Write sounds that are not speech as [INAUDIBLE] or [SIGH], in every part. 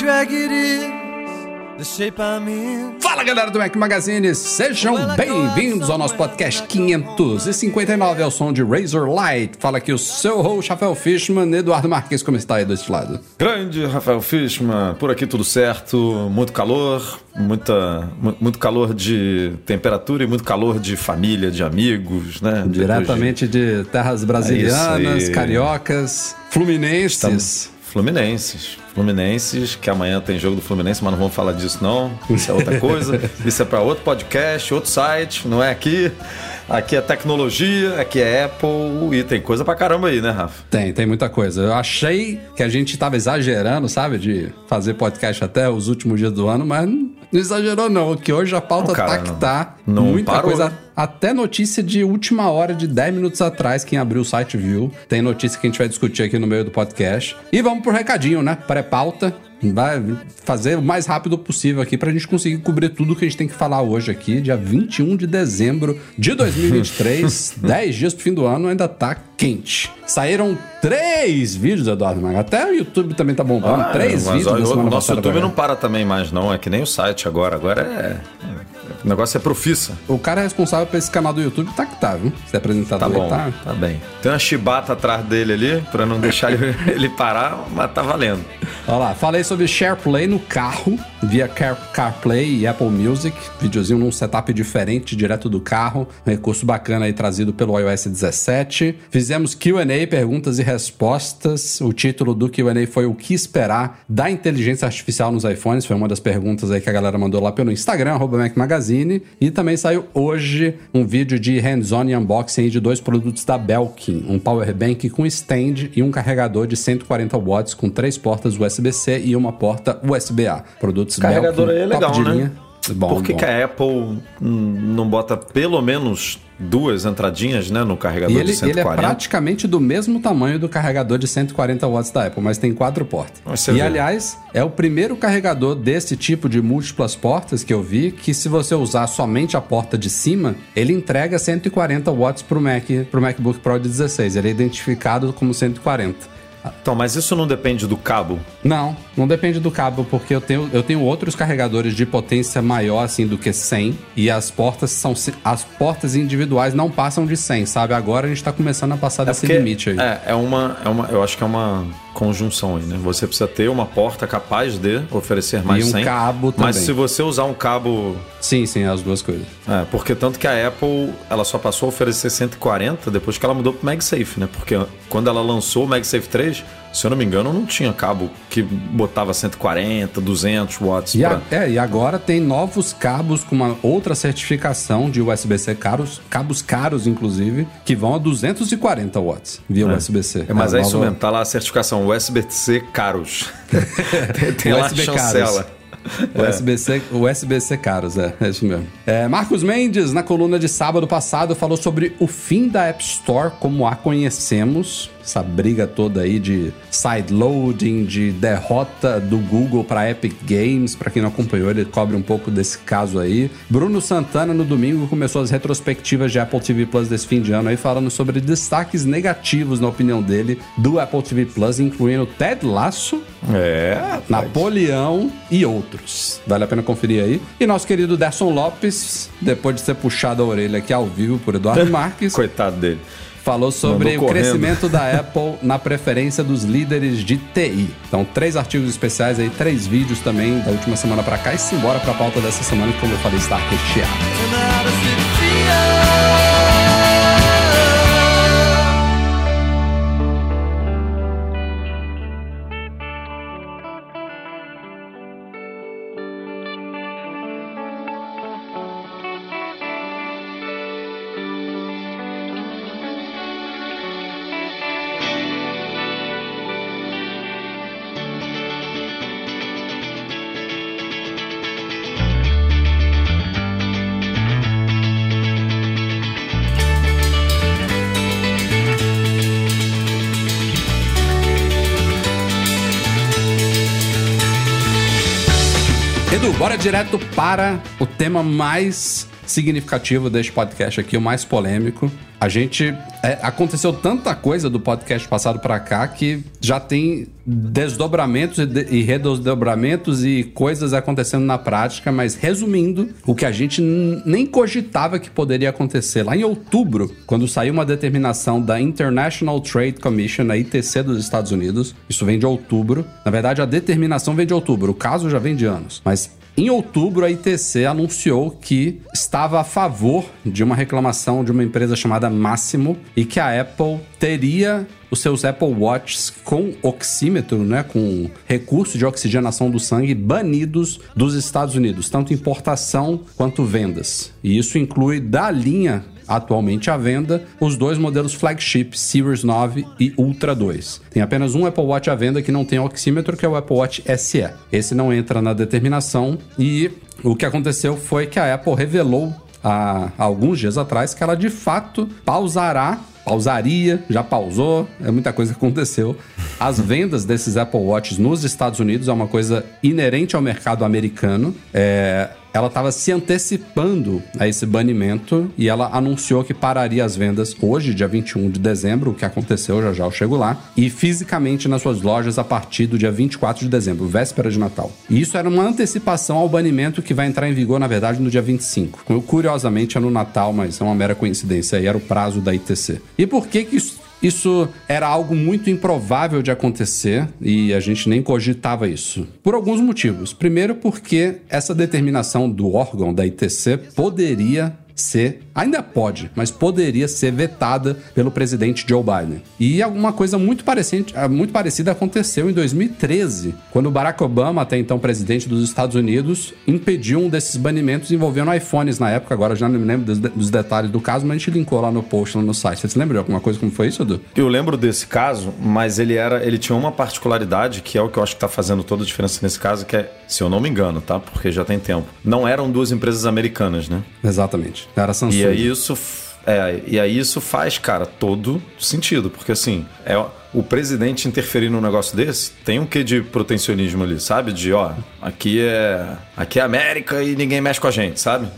Drag it is, the shape I'm in. Fala galera do Mac Magazine, sejam bem-vindos ao nosso podcast 559 ao som de Razor Light. Fala aqui o seu host, Rafael Fishman, Eduardo Marques, como está aí deste lado? Grande Rafael Fishman, por aqui tudo certo, muito calor, muita, mu- muito calor de temperatura e muito calor de família, de amigos, né? Depois de- Diretamente de terras brasilianas, É cariocas, fluminenses. Estamos- Fluminenses. Fluminenses, que amanhã tem jogo do Fluminense, mas não vamos falar disso não. Isso é outra coisa. [LAUGHS] Isso é para outro podcast, outro site, não é aqui. Aqui é tecnologia, aqui é Apple e tem coisa pra caramba aí, né, Rafa? Tem, tem muita coisa. Eu achei que a gente tava exagerando, sabe, de fazer podcast até os últimos dias do ano, mas não exagerou não, que hoje a pauta Não, cara, tá que não. tá. Não muita parou. coisa, até notícia de última hora, de 10 minutos atrás, quem abriu o site viu. Tem notícia que a gente vai discutir aqui no meio do podcast. E vamos pro recadinho, né? Pré-pauta. Vai fazer o mais rápido possível aqui pra gente conseguir cobrir tudo que a gente tem que falar hoje aqui, dia 21 de dezembro de 2023, 10 [LAUGHS] dias pro fim do ano, ainda tá quente. Saíram três vídeos, Eduardo Maga. Até o YouTube também tá bombando. Ah, três vídeos olha, o nosso YouTube não para também mais, não. É que nem o site agora. Agora é. O negócio é profissa. O cara responsável por esse canal do YouTube tá que tá, viu? Esse apresentador Tá bom, tá. tá bem. Tem uma chibata atrás dele ali, pra não deixar ele, [LAUGHS] ele parar, mas tá valendo. Olha lá, falei sobre SharePlay no carro, via Car CarPlay e Apple Music. Videozinho num setup diferente, direto do carro. Um recurso bacana aí trazido pelo iOS 17. Fizemos QA, perguntas e respostas. O título do QA foi O que esperar da inteligência artificial nos iPhones. Foi uma das perguntas aí que a galera mandou lá pelo Instagram, arroba Mac Magazine. E também saiu hoje um vídeo de hands-on e unboxing de dois produtos da Belkin: um power bank com stand e um carregador de 140 watts com três portas USB-C e uma porta USB-A. Produtos carregador Belkin, é legal, top de né? linha. Bom, Por que, bom. que a Apple não bota pelo menos duas entradinhas, né, no carregador ele, de ele é 140? praticamente do mesmo tamanho do carregador de 140 watts da Apple, mas tem quatro portas. Você E aliás, é o primeiro carregador desse tipo de múltiplas portas que eu vi que se você usar somente a porta de cima, ele entrega 140 watts pro Mac, pro MacBook Pro de 16. Ele é identificado como 140. Então, mas isso não depende do cabo? Não, não depende do cabo, porque eu tenho, eu tenho outros carregadores de potência maior assim do que 100 e as portas são as portas individuais não passam de 100, sabe? Agora a gente tá começando a passar desse porque limite aí. É, é uma, é uma. Eu acho que é uma conjunção aí, né? Você precisa ter uma porta capaz de oferecer mais E um 100. cabo Mas também. se você usar um cabo Sim, sim, as duas coisas. É, porque tanto que a Apple, ela só passou a oferecer 140 depois que ela mudou pro MagSafe, né? Porque quando ela lançou o MagSafe 3, se eu não me engano, não tinha cabo que botava 140, 200 watts E, pra... a- é, e agora tem novos cabos com uma outra certificação de USB-C caros, cabos caros inclusive, que vão a 240 watts via USB-C. É, mas a é isso mesmo, tá lá a certificação USB-C caros. [LAUGHS] tem, tem lá USB chancela. caros. USB-C, USB-C caros, é, é isso mesmo. É, Marcos Mendes, na coluna de sábado passado, falou sobre o fim da App Store como a conhecemos. Essa briga toda aí de sideloading, de derrota do Google para Epic Games. Para quem não acompanhou, ele cobre um pouco desse caso aí. Bruno Santana, no domingo, começou as retrospectivas de Apple TV Plus desse fim de ano aí, falando sobre destaques negativos, na opinião dele, do Apple TV Plus, incluindo Ted Lasso, É. Napoleão e outros. Vale a pena conferir aí. E nosso querido Derson Lopes, depois de ser puxado a orelha aqui ao vivo por Eduardo [LAUGHS] Marques, Coitado dele. Falou sobre o crescimento da Apple na preferência dos líderes de TI. Então, três artigos especiais aí, três vídeos também da última semana pra cá. E simbora pra pauta dessa semana, que como eu falei, está recheada. Direto para o tema mais significativo deste podcast aqui, o mais polêmico. A gente. É, aconteceu tanta coisa do podcast passado para cá que já tem desdobramentos e, de, e redesdobramentos e coisas acontecendo na prática, mas resumindo, o que a gente nem cogitava que poderia acontecer. Lá em outubro, quando saiu uma determinação da International Trade Commission, a ITC dos Estados Unidos, isso vem de outubro. Na verdade, a determinação vem de outubro, o caso já vem de anos. Mas em outubro, a ITC anunciou que estava a favor de uma reclamação de uma empresa chamada Máximo e que a Apple teria os seus Apple Watches com oxímetro, né, com recurso de oxigenação do sangue banidos dos Estados Unidos, tanto importação quanto vendas. E isso inclui da linha atualmente à venda os dois modelos flagship Series 9 e Ultra 2. Tem apenas um Apple Watch à venda que não tem oxímetro, que é o Apple Watch SE. Esse não entra na determinação e o que aconteceu foi que a Apple revelou há alguns dias atrás que ela de fato pausará pausaria, já pausou, é muita coisa que aconteceu. As vendas desses Apple Watches nos Estados Unidos é uma coisa inerente ao mercado americano. É, ela estava se antecipando a esse banimento e ela anunciou que pararia as vendas hoje, dia 21 de dezembro, o que aconteceu, já já eu chego lá, e fisicamente nas suas lojas a partir do dia 24 de dezembro, véspera de Natal. E isso era uma antecipação ao banimento que vai entrar em vigor, na verdade, no dia 25. Curiosamente é no Natal, mas é uma mera coincidência, aí era o prazo da ITC. E por que que isso isso era algo muito improvável de acontecer e a gente nem cogitava isso. Por alguns motivos. Primeiro, porque essa determinação do órgão da ITC poderia ser, ainda pode, mas poderia ser vetada pelo presidente Joe Biden. E alguma coisa muito parecida, muito parecida aconteceu em 2013, quando Barack Obama, até então presidente dos Estados Unidos, impediu um desses banimentos envolvendo iPhones na época. Agora já não me lembro dos, dos detalhes do caso, mas a gente linkou lá no post, lá no site. Você se lembra de alguma coisa como foi isso, Edu? Eu lembro desse caso, mas ele era, ele tinha uma particularidade que é o que eu acho que está fazendo toda a diferença nesse caso, que é, se eu não me engano, tá? Porque já tem tempo. Não eram duas empresas americanas, né? Exatamente. Era Samsung. E aí isso, é, e aí isso faz, cara, todo sentido, porque assim, é o presidente interferir num negócio desse, tem um quê de protecionismo ali, sabe? De, ó, aqui é aqui é América e ninguém mexe com a gente, sabe?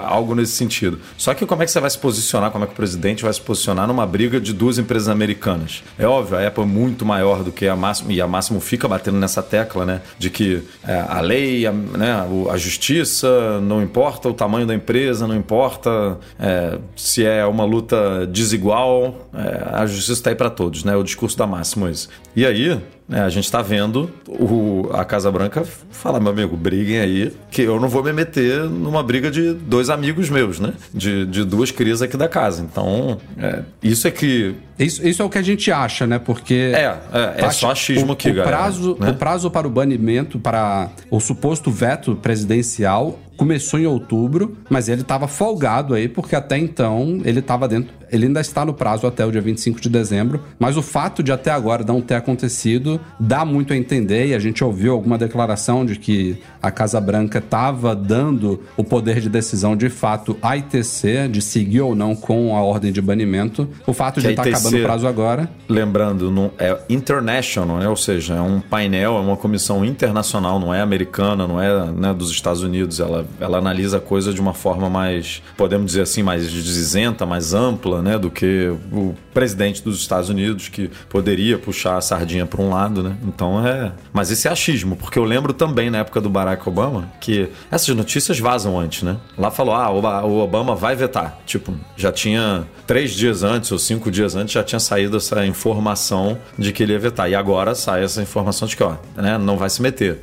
Algo nesse sentido. Só que como é que você vai se posicionar, como é que o presidente vai se posicionar numa briga de duas empresas americanas? É óbvio, a Apple é muito maior do que a Máximo, e a Máximo fica batendo nessa tecla, né? De que é, a lei, a, né, a justiça, não importa o tamanho da empresa, não importa é, se é uma luta desigual, é, a justiça está aí para todos, né? O discurso da Máximo esse. E aí, né, a gente está vendo o, a Casa Branca falar, meu amigo, briguem aí, que eu não vou me meter numa briga de dois amigos meus, né? De, de duas crias aqui da casa. Então, é, isso é que. Isso, isso é o que a gente acha, né? Porque. É, é, é só achismo o, aqui, o galera. Prazo, né? O prazo para o banimento, para o suposto veto presidencial, começou em outubro, mas ele estava folgado aí, porque até então ele estava dentro. Ele ainda está no prazo até o dia 25 de dezembro, mas o fato de até agora não ter acontecido dá muito a entender, e a gente ouviu alguma declaração de que a Casa Branca estava dando o poder de decisão de fato à ITC, de seguir ou não com a ordem de banimento. O fato de estar ITC acabando o prazo agora. Lembrando, não, é international, né? ou seja, é um painel, é uma comissão internacional, não é americana, não é né, dos Estados Unidos. Ela, ela analisa a coisa de uma forma mais, podemos dizer assim, mais isenta, mais ampla, né, do que o presidente dos Estados Unidos, que poderia puxar a sardinha para um lado, né? Então é. Mas esse é achismo, porque eu lembro também na época do Barack Obama que essas notícias vazam antes, né? Lá falou, ah, o Obama vai vetar. Tipo, já tinha três dias antes ou cinco dias antes já tinha saído essa informação de que ele ia vetar. E agora sai essa informação de que, ó, né, não vai se meter.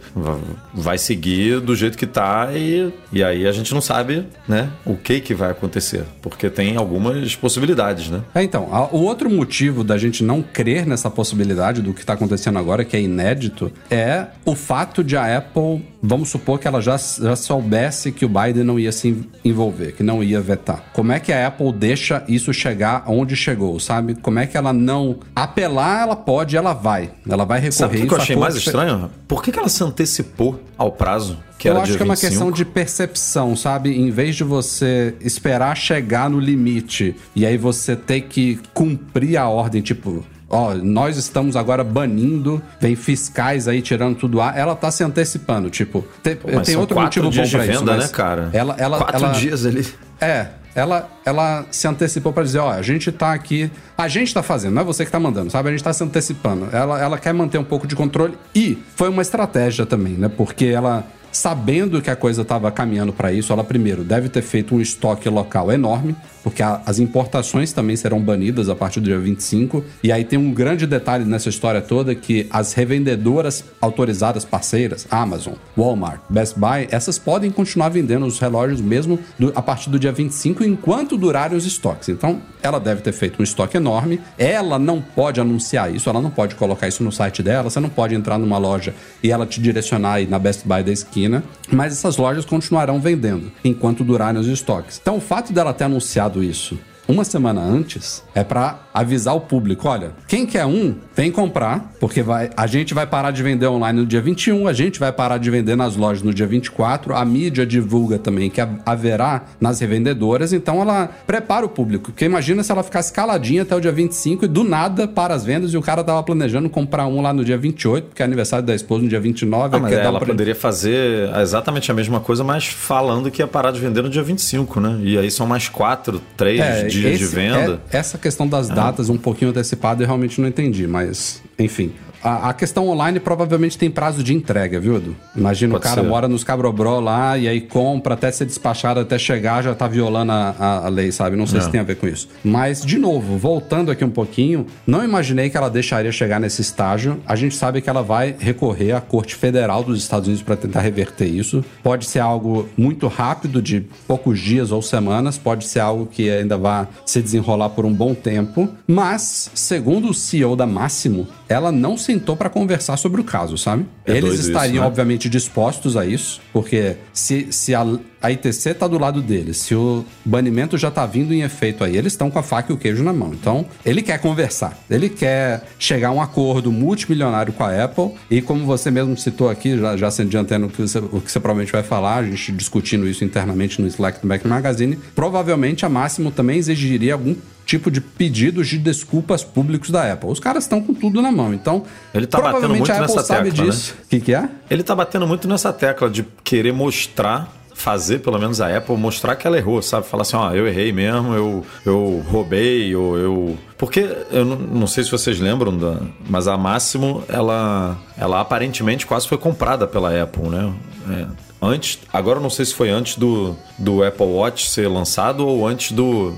Vai seguir do jeito que tá e, e aí a gente não sabe, né, o que que vai acontecer. Porque tem algumas possibilidades, né? É, então, o outro motivo da gente não crer nessa possibilidade do que está acontecendo agora, que é inédito, é o fato de a Apple, vamos supor que ela já, já soubesse que o Biden não ia se envolver, que não ia vetar. Como é que a Apple deixa isso chegar onde chegou, sabe? Como é que ela não. Apelar, ela pode, ela vai. Ela vai recorrer. Sabe o que, eu achei mais estranho? Por que, que ela se antecipou ao prazo? Que eu acho que é uma 25? questão de percepção, sabe? Em vez de você esperar chegar no limite e aí você ter que cumprir a ordem, tipo, ó, nós estamos agora banindo, vem fiscais aí tirando tudo ar, ela tá se antecipando, tipo, te, Mas tem outro motivo bom pra isso, venda, né, cara? Ela, ela, Quatro ela, dias ali. é, ela, ela se antecipou pra dizer, ó, a gente tá aqui, a gente tá fazendo, não é você que tá mandando, sabe? A gente tá se antecipando. Ela, ela quer manter um pouco de controle e foi uma estratégia também, né? Porque ela sabendo que a coisa estava caminhando para isso, ela primeiro deve ter feito um estoque local enorme, porque a, as importações também serão banidas a partir do dia 25. E aí tem um grande detalhe nessa história toda que as revendedoras autorizadas parceiras, Amazon, Walmart, Best Buy, essas podem continuar vendendo os relógios mesmo do, a partir do dia 25 enquanto durarem os estoques. Então, ela deve ter feito um estoque enorme. Ela não pode anunciar isso, ela não pode colocar isso no site dela, você não pode entrar numa loja e ela te direcionar aí na Best Buy da esquina, mas essas lojas continuarão vendendo enquanto durarem os estoques. Então, o fato dela ter anunciado isso uma semana antes é para avisar o público, olha, quem quer um, vem comprar, porque vai, a gente vai parar de vender online no dia 21, a gente vai parar de vender nas lojas no dia 24, a mídia divulga também que haverá nas revendedoras, então ela prepara o público, porque imagina se ela ficasse caladinha até o dia 25 e do nada para as vendas e o cara tava planejando comprar um lá no dia 28, porque é aniversário da esposa no dia 29. Ah, mas ela pra... poderia fazer exatamente a mesma coisa, mas falando que ia parar de vender no dia 25, né? E aí são mais quatro, três É, dias de esse- venda. é- essa questão das datas um pouquinho antecipada eu realmente não entendi, mas enfim. A, a questão online provavelmente tem prazo de entrega, viu, Edu? Imagina Pode o cara ser. mora nos Cabrobró lá e aí compra até ser despachado, até chegar, já tá violando a, a- a lei, sabe? Não sei É. se tem a ver com isso. Mas, de novo, voltando aqui um pouquinho, não imaginei que ela deixaria chegar nesse estágio. A gente sabe que ela vai recorrer à Corte Federal dos Estados Unidos para tentar reverter isso. Pode ser algo muito rápido, de poucos dias ou semanas, pode ser algo que ainda vai se desenrolar por um bom tempo. Mas, segundo o CEO da Máximo, ela não sentou para conversar sobre o caso, sabe? É Eles doido isso, estariam, né? obviamente, dispostos a isso, porque se, se a, a ITC tá do lado deles, se o banimento já tá vindo em efeito aí, eles estão com a faca e o queijo na mão. Então, ele quer conversar, ele quer chegar a um acordo multimilionário com a Apple, e como você mesmo citou aqui, já, já se adiantando o que, você, o que você provavelmente vai falar, a gente discutindo isso internamente no Slack do Mac Magazine, provavelmente a Máximo também exigiria algum tipo de pedidos de desculpas públicos da Apple. Os caras estão com tudo na mão, então Ele tá batendo muito nessa tecla, né? disso. O que, que é? Ele tá batendo muito nessa tecla de querer mostrar, fazer pelo menos a Apple mostrar que ela errou, sabe? Falar assim, ó, eu errei mesmo, eu, eu roubei, ou eu. Porque eu não, não sei se vocês lembram, da, mas a Máximo, ela, ela aparentemente quase foi comprada pela Apple, né? É, antes, agora eu não sei se foi antes do, do Apple Watch ser lançado ou antes do,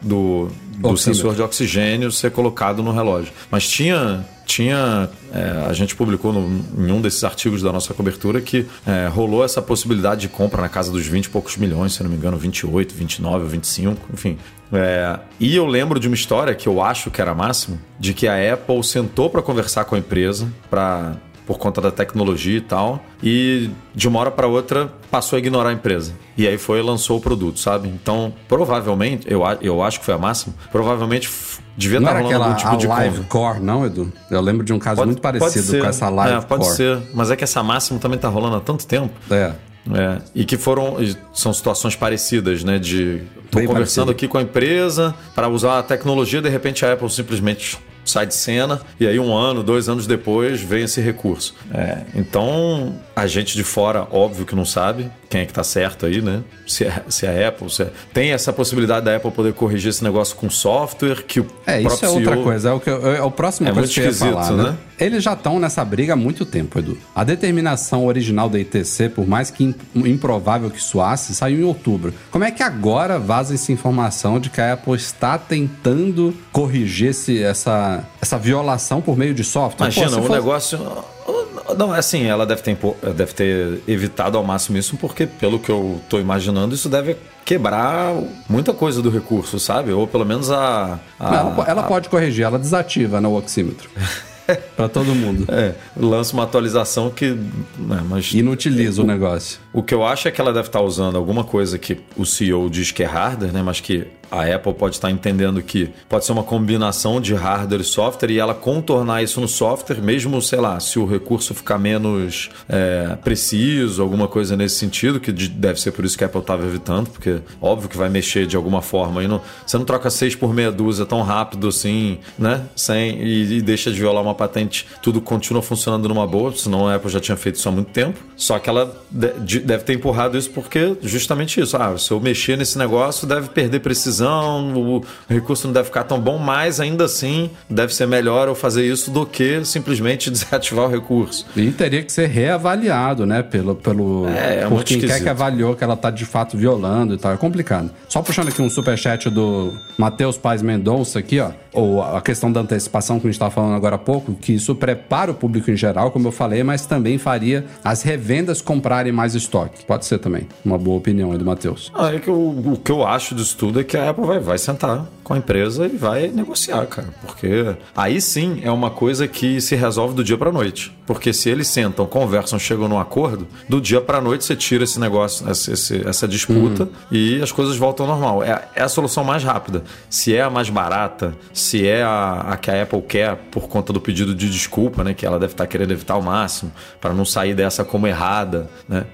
do, do Oxímetro. sensor de oxigênio ser colocado no relógio. Mas tinha. Tinha. é, a gente publicou no- em um desses artigos da nossa cobertura que é, rolou essa possibilidade de compra na casa dos 20 e poucos milhões, se não me engano, 28, 29, 25, enfim. É, e eu lembro de uma história que eu acho que era máximo, de que a Apple sentou para conversar com a empresa para por conta da tecnologia e tal, e de uma hora para outra passou a ignorar a empresa. E aí foi e lançou o produto, sabe? Então, provavelmente, eu, eu acho que foi a máxima, provavelmente devia Não estar era rolando aquela algum tipo de Live Core, não, Edu? Eu lembro de um caso muito parecido com essa Live É, pode Core. ser, mas é que essa máxima também tá rolando há tanto tempo. É. É, e que foram são situações parecidas, né? De tô Bem conversando parecido. aqui com a empresa para usar a tecnologia, de repente a Apple simplesmente sai de cena e aí um ano, dois anos depois vem esse recurso. É, então a gente de fora, óbvio que não sabe quem é que tá certo aí, né? Se é, se é a Apple, se é- tem essa possibilidade da Apple poder corrigir esse negócio com software que o É, isso é outra CEO coisa. É o, que eu- é o próximo É coisa que eu ia falar, né? né? Eles já estão nessa briga há muito tempo, Edu. A determinação original da ITC, por mais que im- improvável que soasse, saiu em outubro. Como é que agora vaza essa informação de que a Apple está tentando corrigir esse- essa, essa violação por meio de software? Pô, Imagina, se o fosse- negócio. Não, assim, ela deve ter, impo- deve ter evitado ao máximo isso, porque, pelo que eu tô imaginando, isso deve quebrar muita coisa do recurso, sabe? Ou pelo menos a. a- Não, ela, ela pode corrigir, ela desativa no oxímetro. [LAUGHS] pra todo mundo. É, lança uma atualização que. né, mas Inutiliza o negócio. O que eu acho é que ela deve estar usando alguma coisa que o CEO diz que é hardware, né? Mas que a Apple pode estar entendendo que pode ser uma combinação de hardware e software e ela contornar isso no software, mesmo, sei lá, se o recurso ficar menos é, preciso, alguma coisa nesse sentido, que deve ser por isso que a Apple estava evitando, porque óbvio que vai mexer de alguma forma. E não, você não troca seis por meia dúzia tão rápido assim, né? Sem, e, e deixa de violar uma patente, tudo continua funcionando numa boa, senão a Apple já tinha feito isso há muito tempo. Só que ela deve ter empurrado isso porque justamente isso. Ah, se eu mexer nesse negócio, deve perder precisão, o recurso não deve ficar tão bom, mas ainda assim deve ser melhor eu fazer isso do que simplesmente [LAUGHS] desativar o recurso. E teria que ser reavaliado, né? Pelo, pelo, é, é por quem quer que avaliou que ela tá de fato violando e tal. É complicado. Só puxando aqui um superchat do Matheus Paz Mendonça aqui, ó. Ou a questão da antecipação que a gente estava falando agora há pouco, que isso prepara o público em geral, como eu falei, mas também faria as revendas comprarem mais estoque. Pode ser também. Uma boa opinião aí do Matheus. Ah, é que o, o que eu acho disso tudo é que a Apple vai, vai sentar com a empresa e vai negociar, cara. Porque aí sim é uma coisa que se resolve do dia para noite. Porque se eles sentam, conversam, chegam num acordo, do dia para noite você tira esse negócio, essa, essa disputa uhum. e as coisas voltam ao normal. É, é, a solução mais rápida. Se é a mais barata, se é a, a que a Apple quer por conta do pedido de desculpa, né? Que ela deve estar querendo evitar ao máximo para não sair dessa como errada, né?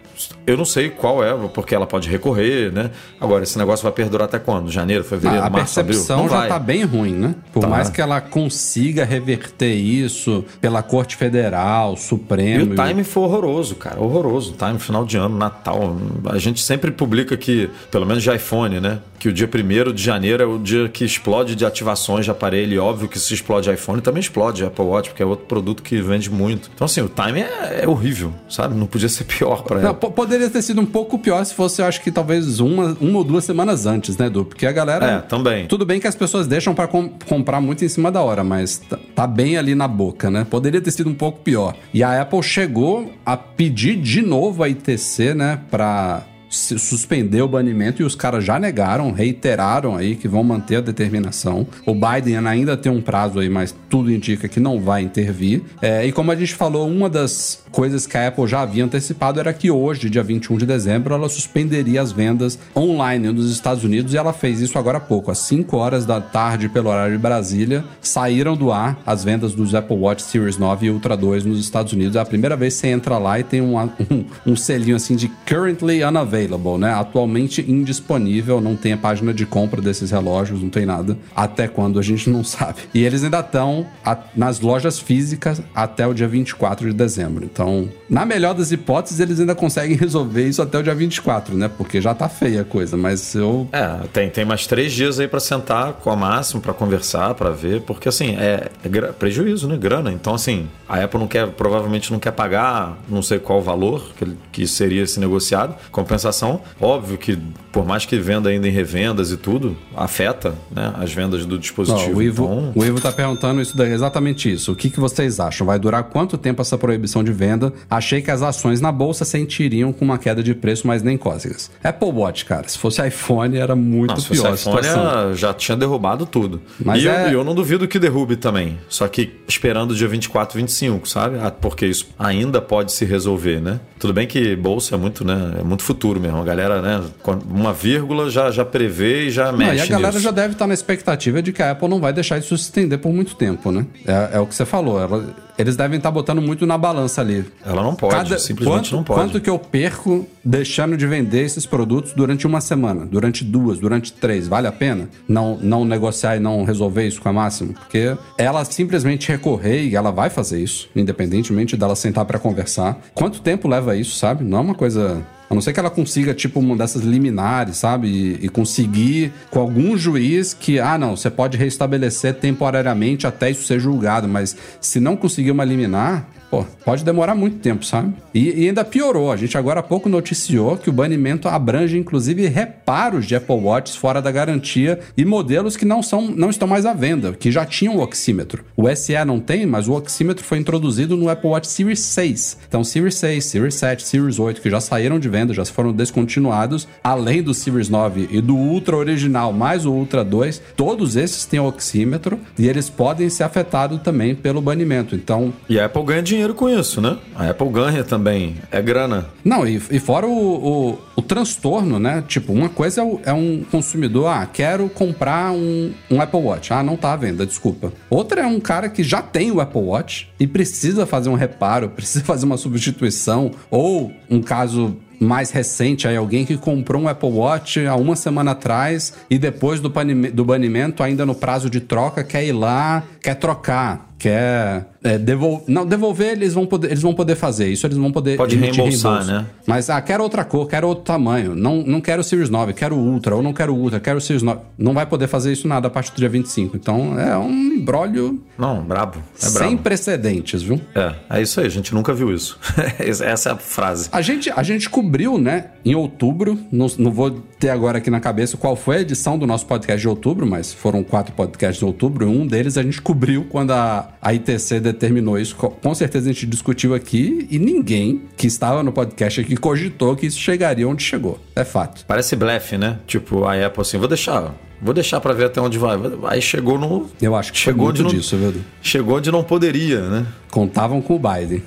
Eu não sei qual é, porque ela pode recorrer, né? Agora, esse negócio vai perdurar até quando? Janeiro, fevereiro, a, março, abril? A percepção já tá bem ruim, né? Por tá. mais que ela consiga reverter isso pela Corte Federal, Supremo... E o time foi horroroso, cara. Horroroso. O time, final de ano, Natal. A gente sempre publica que, pelo menos de iPhone, né? Que o dia 1 de janeiro é o dia que explode de ativações de aparelho. E óbvio que se explode iPhone, também explode Apple Watch, porque é outro produto que vende muito. Então, assim, o time é, é horrível, sabe? Não podia ser pior para ela poderia ter sido um pouco pior se fosse, acho que talvez uma, uma ou duas semanas antes, né, Du? Porque a galera. É, também. Tudo bem que as pessoas deixam para com, comprar muito em cima da hora, mas tá, tá, bem ali na boca, né? Poderia ter sido um pouco pior. E a Apple chegou a pedir de novo a ITC, né, pra suspender o banimento e os caras já negaram, reiteraram aí que vão manter a determinação. O Biden ainda tem um prazo aí, mas tudo indica que não vai intervir. É, e como a gente falou, uma das coisas que a Apple já havia antecipado era que hoje, dia 21 de dezembro, ela suspenderia as vendas online nos Estados Unidos e ela fez isso agora há pouco. Às 5 horas da tarde, pelo horário de Brasília, saíram do ar as vendas dos Apple Watch Series 9 e Ultra 2 nos Estados Unidos. É a primeira vez que você entra lá e tem um, [LAUGHS] um, um selinho assim de Currently Unavailable né? Atualmente indisponível, não tem a página de compra desses relógios, não tem nada. Até quando a gente não [LAUGHS] sabe. E eles ainda estão nas lojas físicas até o dia 24 de dezembro. Então, na melhor das hipóteses, eles ainda conseguem resolver isso até o dia 24, né? Porque já tá feia a coisa, mas eu. É, tem, tem mais três dias aí para sentar com a máximo, para conversar, para ver, porque assim, é, é prejuízo, né? Grana. Então, assim, a Apple não quer, provavelmente não quer pagar não sei qual valor que, que seria esse negociado. Compensação, óbvio que por mais que venda ainda em revendas e tudo, afeta né, as vendas do dispositivo. Não, o, Ivo, então... o Ivo tá perguntando isso exatamente isso. O que, que vocês acham? Vai durar quanto tempo essa proibição de venda? Achei que as ações na bolsa sentiriam com uma queda de preço, mas nem cócegas. Apple Watch, cara, se fosse iPhone era muito não, se pior fosse iPhone, já tinha derrubado tudo. Mas e é... eu, eu não duvido que derrube também. Só que esperando o dia 24, 25 25, sabe? Ah, porque isso ainda pode se resolver, né? Tudo bem que bolsa é muito, né? É muito futuro mesmo. A galera, né? Uma vírgula já, já prevê e já mexe. Não, e a galera nisso. já deve estar na expectativa de que a Apple não vai deixar isso se estender por muito tempo, né? É, é o que você falou. Ela, eles devem estar botando muito na balança ali. Ela não pode, Cada, simplesmente quanto, não pode. Quanto que eu perco deixando de vender esses produtos durante uma semana, durante duas, durante três? Vale a pena não, não negociar e não resolver isso com a Máximo? Porque ela simplesmente recorrer, e ela vai fazer isso, independentemente dela sentar para conversar. Quanto tempo leva isso, sabe? Não é uma coisa a não ser que ela consiga, tipo, uma dessas liminares, sabe? E, e, conseguir com algum juiz que, ah, não, você pode restabelecer temporariamente até isso ser julgado, mas se não conseguir uma liminar, pô, pode demorar muito tempo, sabe? E, e, ainda piorou. A gente agora há pouco noticiou que o banimento abrange inclusive reparos de Apple Watch fora da garantia e modelos que não, são, não estão mais à venda, que já tinham o oxímetro. O SE não tem, mas o oxímetro foi introduzido no Apple Watch Series 6. Então, Series 6, Series 7, Series 8, que já saíram de venda, já foram descontinuados, além do Series 9 e do Ultra original, mais o Ultra 2, todos esses têm oxímetro e eles podem ser afetados também pelo banimento. Então. E a Apple ganha dinheiro dinheiro com isso, né? A Apple ganha também. É grana. Não, e, e fora o, o, o, transtorno, né? Tipo, uma coisa é, o, é, um consumidor, ah, quero comprar um, um Apple Watch. Ah, não tá à venda, desculpa. Outra é um cara que já tem o Apple Watch e precisa fazer um reparo, [LAUGHS] precisa fazer uma substituição, ou um caso mais recente aí, alguém que comprou um Apple Watch há uma semana atrás e depois do, do banimento, ainda no prazo de troca, quer ir lá, quer trocar, quer é, devol... Não, devolver eles vão, poder, eles vão poder fazer. Isso eles vão poder Pode reembolsar, né? Mas, ah, quero outra cor, quero outro tamanho. Não, não quero o Series 9, quero o Ultra. Ou não quero o Ultra, quero o Series 9. Não vai poder fazer isso nada a partir do dia 25. Então, é um embrólio... Não, brabo. É sem brabo. precedentes, viu? É, é isso aí. A gente nunca viu isso. [LAUGHS] Essa é a frase. A gente, a gente cobriu, né, em outubro. Não, não vou ter agora aqui na cabeça qual foi a edição do nosso podcast de outubro, mas foram quatro podcasts de outubro. E um deles a gente cobriu quando a, a ITC determinou isso com certeza a gente discutiu aqui e ninguém que estava no podcast aqui cogitou que isso chegaria onde chegou. É fato. Parece blefe, né? Tipo, a Apple assim, vou deixar, Vou deixar para ver até onde vai. Aí chegou no. Eu acho que chegou muito disso, viu? Chegou onde não poderia, né? Contavam com o Biden.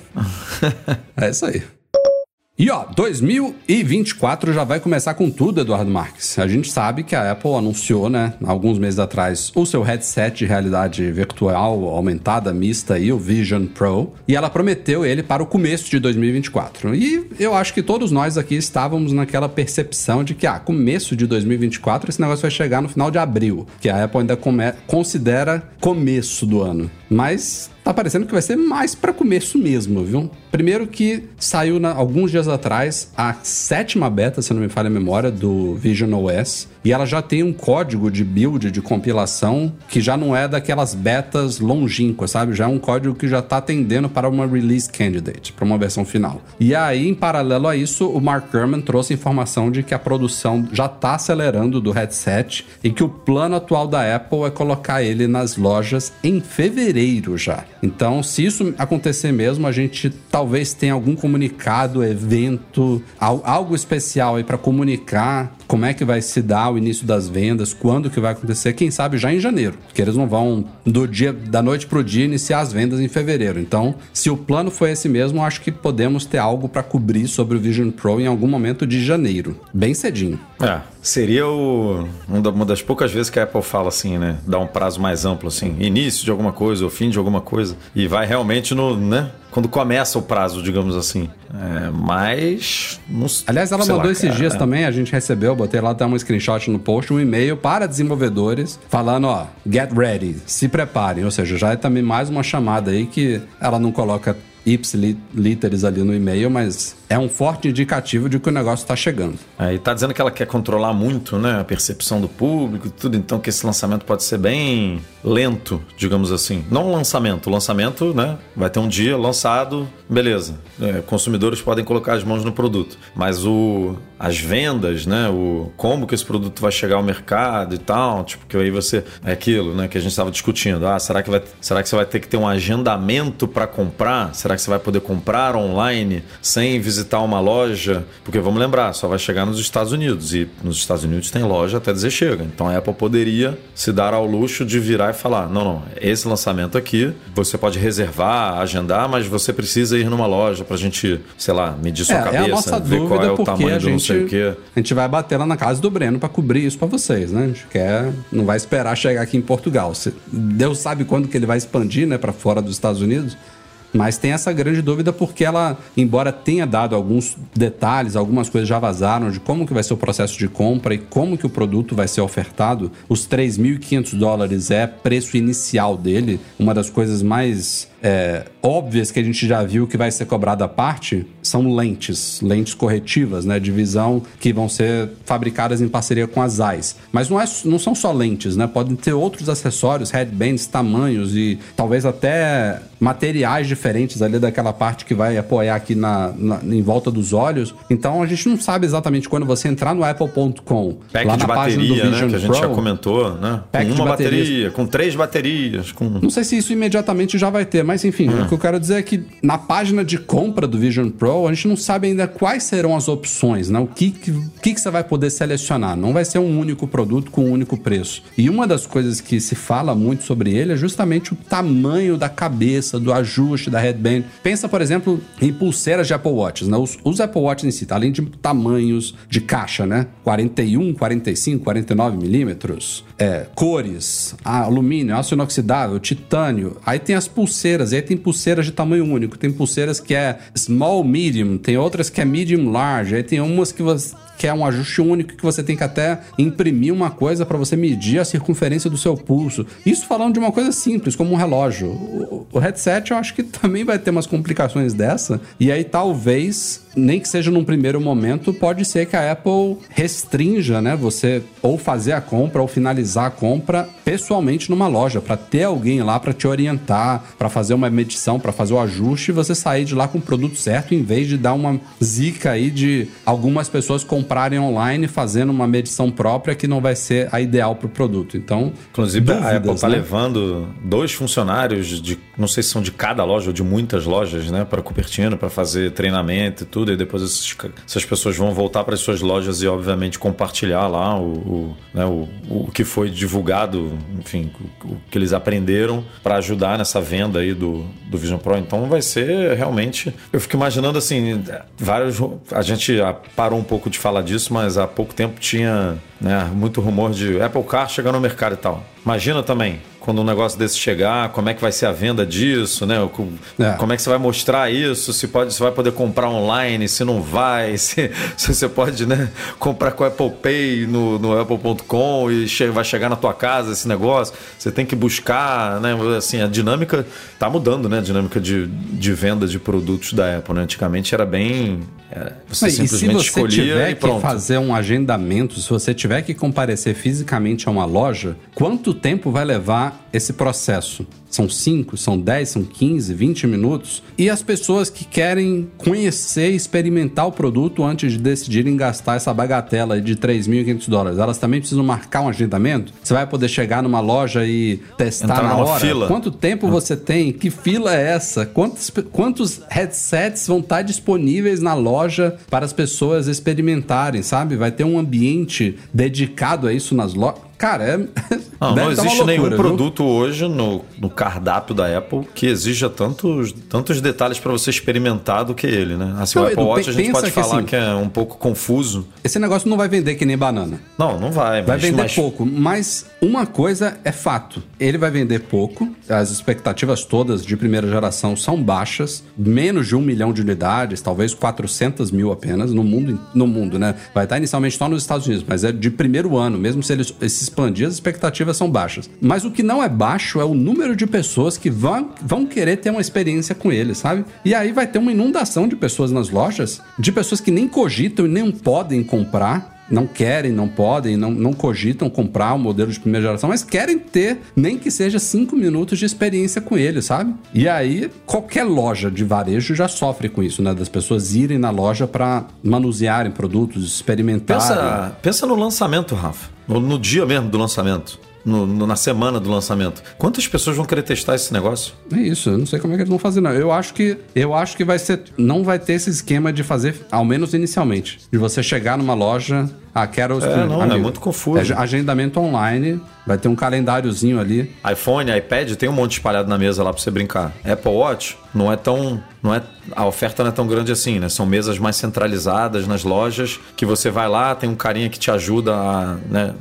[LAUGHS] é isso aí. E ó, 2024 já vai começar com tudo, Eduardo Marques. A gente sabe que a Apple anunciou, né, alguns meses atrás, o seu headset de realidade virtual aumentada, mista aí, o Vision Pro, e ela prometeu ele para o começo de 2024. E eu acho que todos nós aqui estávamos naquela percepção de que, ah, começo de 2024 esse negócio vai chegar no final de abril, que a Apple ainda considera começo do ano. Mas tá parecendo que vai ser mais para começo mesmo, viu? Primeiro que saiu na, alguns dias atrás a sétima beta, se não me falha a memória, do Vision OS. E ela já tem um código de build, de compilação, que já não é daquelas betas longínquas, sabe? Já é um código que já está atendendo para uma release candidate, para uma versão final. E aí, em paralelo a isso, o Mark Gurman trouxe informação de que a produção já está acelerando do headset e que o plano atual da Apple é colocar ele nas lojas em fevereiro já. Então, se isso acontecer mesmo, a gente talvez tenha algum comunicado, evento, algo especial aí para comunicar como é que vai se dar o início das vendas, quando que vai acontecer, quem sabe já em janeiro, porque eles não vão do dia da noite pro dia iniciar as vendas em fevereiro. Então, se o plano foi esse mesmo, acho que podemos ter algo para cobrir sobre o Vision Pro em algum momento de janeiro, bem cedinho. É, seria o, uma das poucas vezes que a Apple fala assim, né, dá um prazo mais amplo assim, início de alguma coisa ou fim de alguma coisa e vai realmente no, né, quando começa o prazo, digamos assim. É, mas. Não, Aliás, ela mandou lá, esses cara, dias é. também, a gente recebeu, botei lá até um screenshot no post, um e-mail para desenvolvedores falando: ó, get ready, se preparem. Ou seja, já é também mais uma chamada aí que ela não coloca ipsiliteres ali no e-mail, mas é um forte indicativo de que o negócio está chegando. É, e tá dizendo que ela quer controlar muito né, a percepção do público e tudo, então que esse lançamento pode ser bem lento, digamos assim. Não lançamento, o lançamento né, vai ter um dia lançado, beleza. É, consumidores podem colocar as mãos no produto, mas o, as vendas, né, o como que esse produto vai chegar ao mercado e tal, tipo, que aí você é aquilo, né, que a gente estava discutindo. Ah, será que vai, será que você vai ter que ter um agendamento para comprar? Será que você vai poder comprar online sem visitar uma loja, porque vamos lembrar, só vai chegar nos Estados Unidos e nos Estados Unidos tem loja até dizer chega. Então a Apple poderia se dar ao luxo de virar e falar: não, não, esse lançamento aqui você pode reservar, agendar, mas você precisa ir numa loja para a gente, sei lá, medir sua é, cabeça, é a nossa ver qual é o tamanho do sei o quê. A gente vai bater lá na casa do Breno para cobrir isso para vocês, né? A gente quer, não vai esperar chegar aqui em Portugal. Deus sabe quando que ele vai expandir, né, para fora dos Estados Unidos. Mas tem essa grande dúvida porque ela, embora tenha dado alguns detalhes, algumas coisas já vazaram de como que vai ser o processo de compra e como que o produto vai ser ofertado, os 3.500 dólares é preço inicial dele, uma das coisas mais é, óbvias que a gente já viu que vai ser cobrada à parte são lentes, lentes corretivas, né, de visão que vão ser fabricadas em parceria com as AIS. Mas não, é, não são só lentes, né? Podem ter outros acessórios, headbands, tamanhos e talvez até materiais diferentes ali daquela parte que vai apoiar aqui na, na em volta dos olhos. Então a gente não sabe exatamente quando você entrar no apple.com, lá na página do Vision né, que a gente Pro, já comentou, né? Pack com uma bateria, com três baterias, com Não sei se isso imediatamente já vai ter, mas enfim, Hum. o que eu quero dizer é que na página de compra do Vision Pro, a gente não sabe ainda quais serão as opções, né? O que, que, que, que você vai poder selecionar. Não vai ser um único produto com um único preço. E uma das coisas que se fala muito sobre ele é justamente o tamanho da cabeça, do ajuste da headband. Pensa, por exemplo, em pulseiras de Apple Watches, né? Os, os Apple Watches em si, tá? além de tamanhos de caixa, né? 41, 45, 49 milímetros, é, cores, alumínio, aço inoxidável, titânio. Aí tem as pulseiras, aí tem pulseiras de tamanho único, tem pulseiras que é small, medium, tem outras que é medium, large, aí tem umas que você que é um ajuste único que você tem que até imprimir uma coisa para você medir a circunferência do seu pulso. Isso falando de uma coisa simples, como um relógio. O, o headset eu acho que [LAUGHS] também vai ter umas complicações dessa. E aí talvez, nem que seja num primeiro momento, pode ser que a Apple restrinja, né? Você ou fazer a compra ou finalizar a compra pessoalmente numa loja, para ter alguém lá para te orientar, para fazer uma medição, para fazer o ajuste e você sair de lá com o produto certo, em vez de dar uma zica aí de algumas pessoas comprarem online fazendo uma medição própria que não vai ser a ideal para o produto. Então, Inclusive, a dúvidas, Apple está né? levando dois funcionários de, não sei se são de cada loja ou de muitas lojas, né, para Cupertino, para fazer treinamento e tudo. E depois essas pessoas vão voltar para as suas lojas e, obviamente, compartilhar lá o, o, né, o, o que foi divulgado, enfim, o, o que eles aprenderam para ajudar nessa venda aí do, do Vision Pro. Então, vai ser realmente. Eu fico imaginando assim, vários. A gente parou um pouco de falar disso, mas há pouco tempo tinha né, muito rumor de Apple Car chegar no mercado e tal. Imagina também, quando um negócio desse chegar, como é que vai ser a venda disso, né? É. Como é que você vai mostrar isso? Se pode, se vai poder comprar online, se não vai, [LAUGHS] se, se você pode, né, comprar com o Apple Pay no, no apple.com e che- vai chegar na tua casa esse negócio. Você tem que buscar, né? Assim, a dinâmica tá mudando, né? A dinâmica de, de venda de produtos da Apple, né? Antigamente era bem. é, você e se simplesmente você escolhia tiver e que fazer um agendamento, se você tiver que comparecer fisicamente a uma loja, quanto tempo vai levar esse processo? São 5, são 10, são 15, 20 minutos? E as pessoas que querem conhecer e experimentar o produto antes de decidirem gastar essa bagatela de 3.500 dólares, elas também precisam marcar um agendamento? Você vai poder chegar numa loja e testar Entrar na hora? fila. Quanto tempo você tem? Que fila é essa? Quantos, quantos headsets vão estar disponíveis na loja para as pessoas experimentarem, sabe? Vai ter um ambiente dedicado a isso nas lojas. Cara, é. Não, [LAUGHS] deve não tá existe nenhum loucura, viu? produto hoje no, no cardápio da Apple que exija tantos, tantos detalhes para você experimentar do que ele, né? Assim, Não, o Apple Watch a gente pode que, falar assim, que é um pouco confuso. Esse negócio não vai vender que nem banana. Não, não vai. Vai mas, vender mas- pouco, mas uma coisa é fato: ele vai vender pouco. As expectativas todas de primeira geração são baixas, menos de um milhão de unidades, talvez 400 mil apenas no mundo, no mundo, né? Vai estar inicialmente só nos Estados Unidos, mas é de primeiro ano, mesmo se ele se expandir, as expectativas são baixas. Mas o que não é baixo é o número de pessoas que vão, vão querer ter uma experiência com ele, sabe? E aí vai ter uma inundação de pessoas nas lojas, de pessoas que nem cogitam e nem podem comprar não querem, não podem, não, não cogitam comprar um modelo de primeira geração, mas querem ter nem que seja cinco minutos de experiência com ele, sabe? E aí, qualquer loja de varejo já sofre com isso, né? Das pessoas irem na loja para manusearem produtos, experimentarem. Pensa, pensa no lançamento, Rafa. No, no dia mesmo do lançamento. No- no- na semana do lançamento. Quantas pessoas vão querer testar esse negócio? É isso, eu não sei como é que eles vão fazer, não. Eu acho que eu acho que vai ser. Não vai ter esse esquema de fazer, ao menos inicialmente. De você chegar numa loja. Ah, quero. É, não, é muito confuso. É agendamento online, vai ter um calendáriozinho ali. iPhone, iPad, tem um monte espalhado na mesa lá pra você brincar. Apple Watch não é tão. Não é, a oferta não é tão grande assim, né? São mesas mais centralizadas nas lojas que você vai lá, tem um carinha que te ajuda a. Né,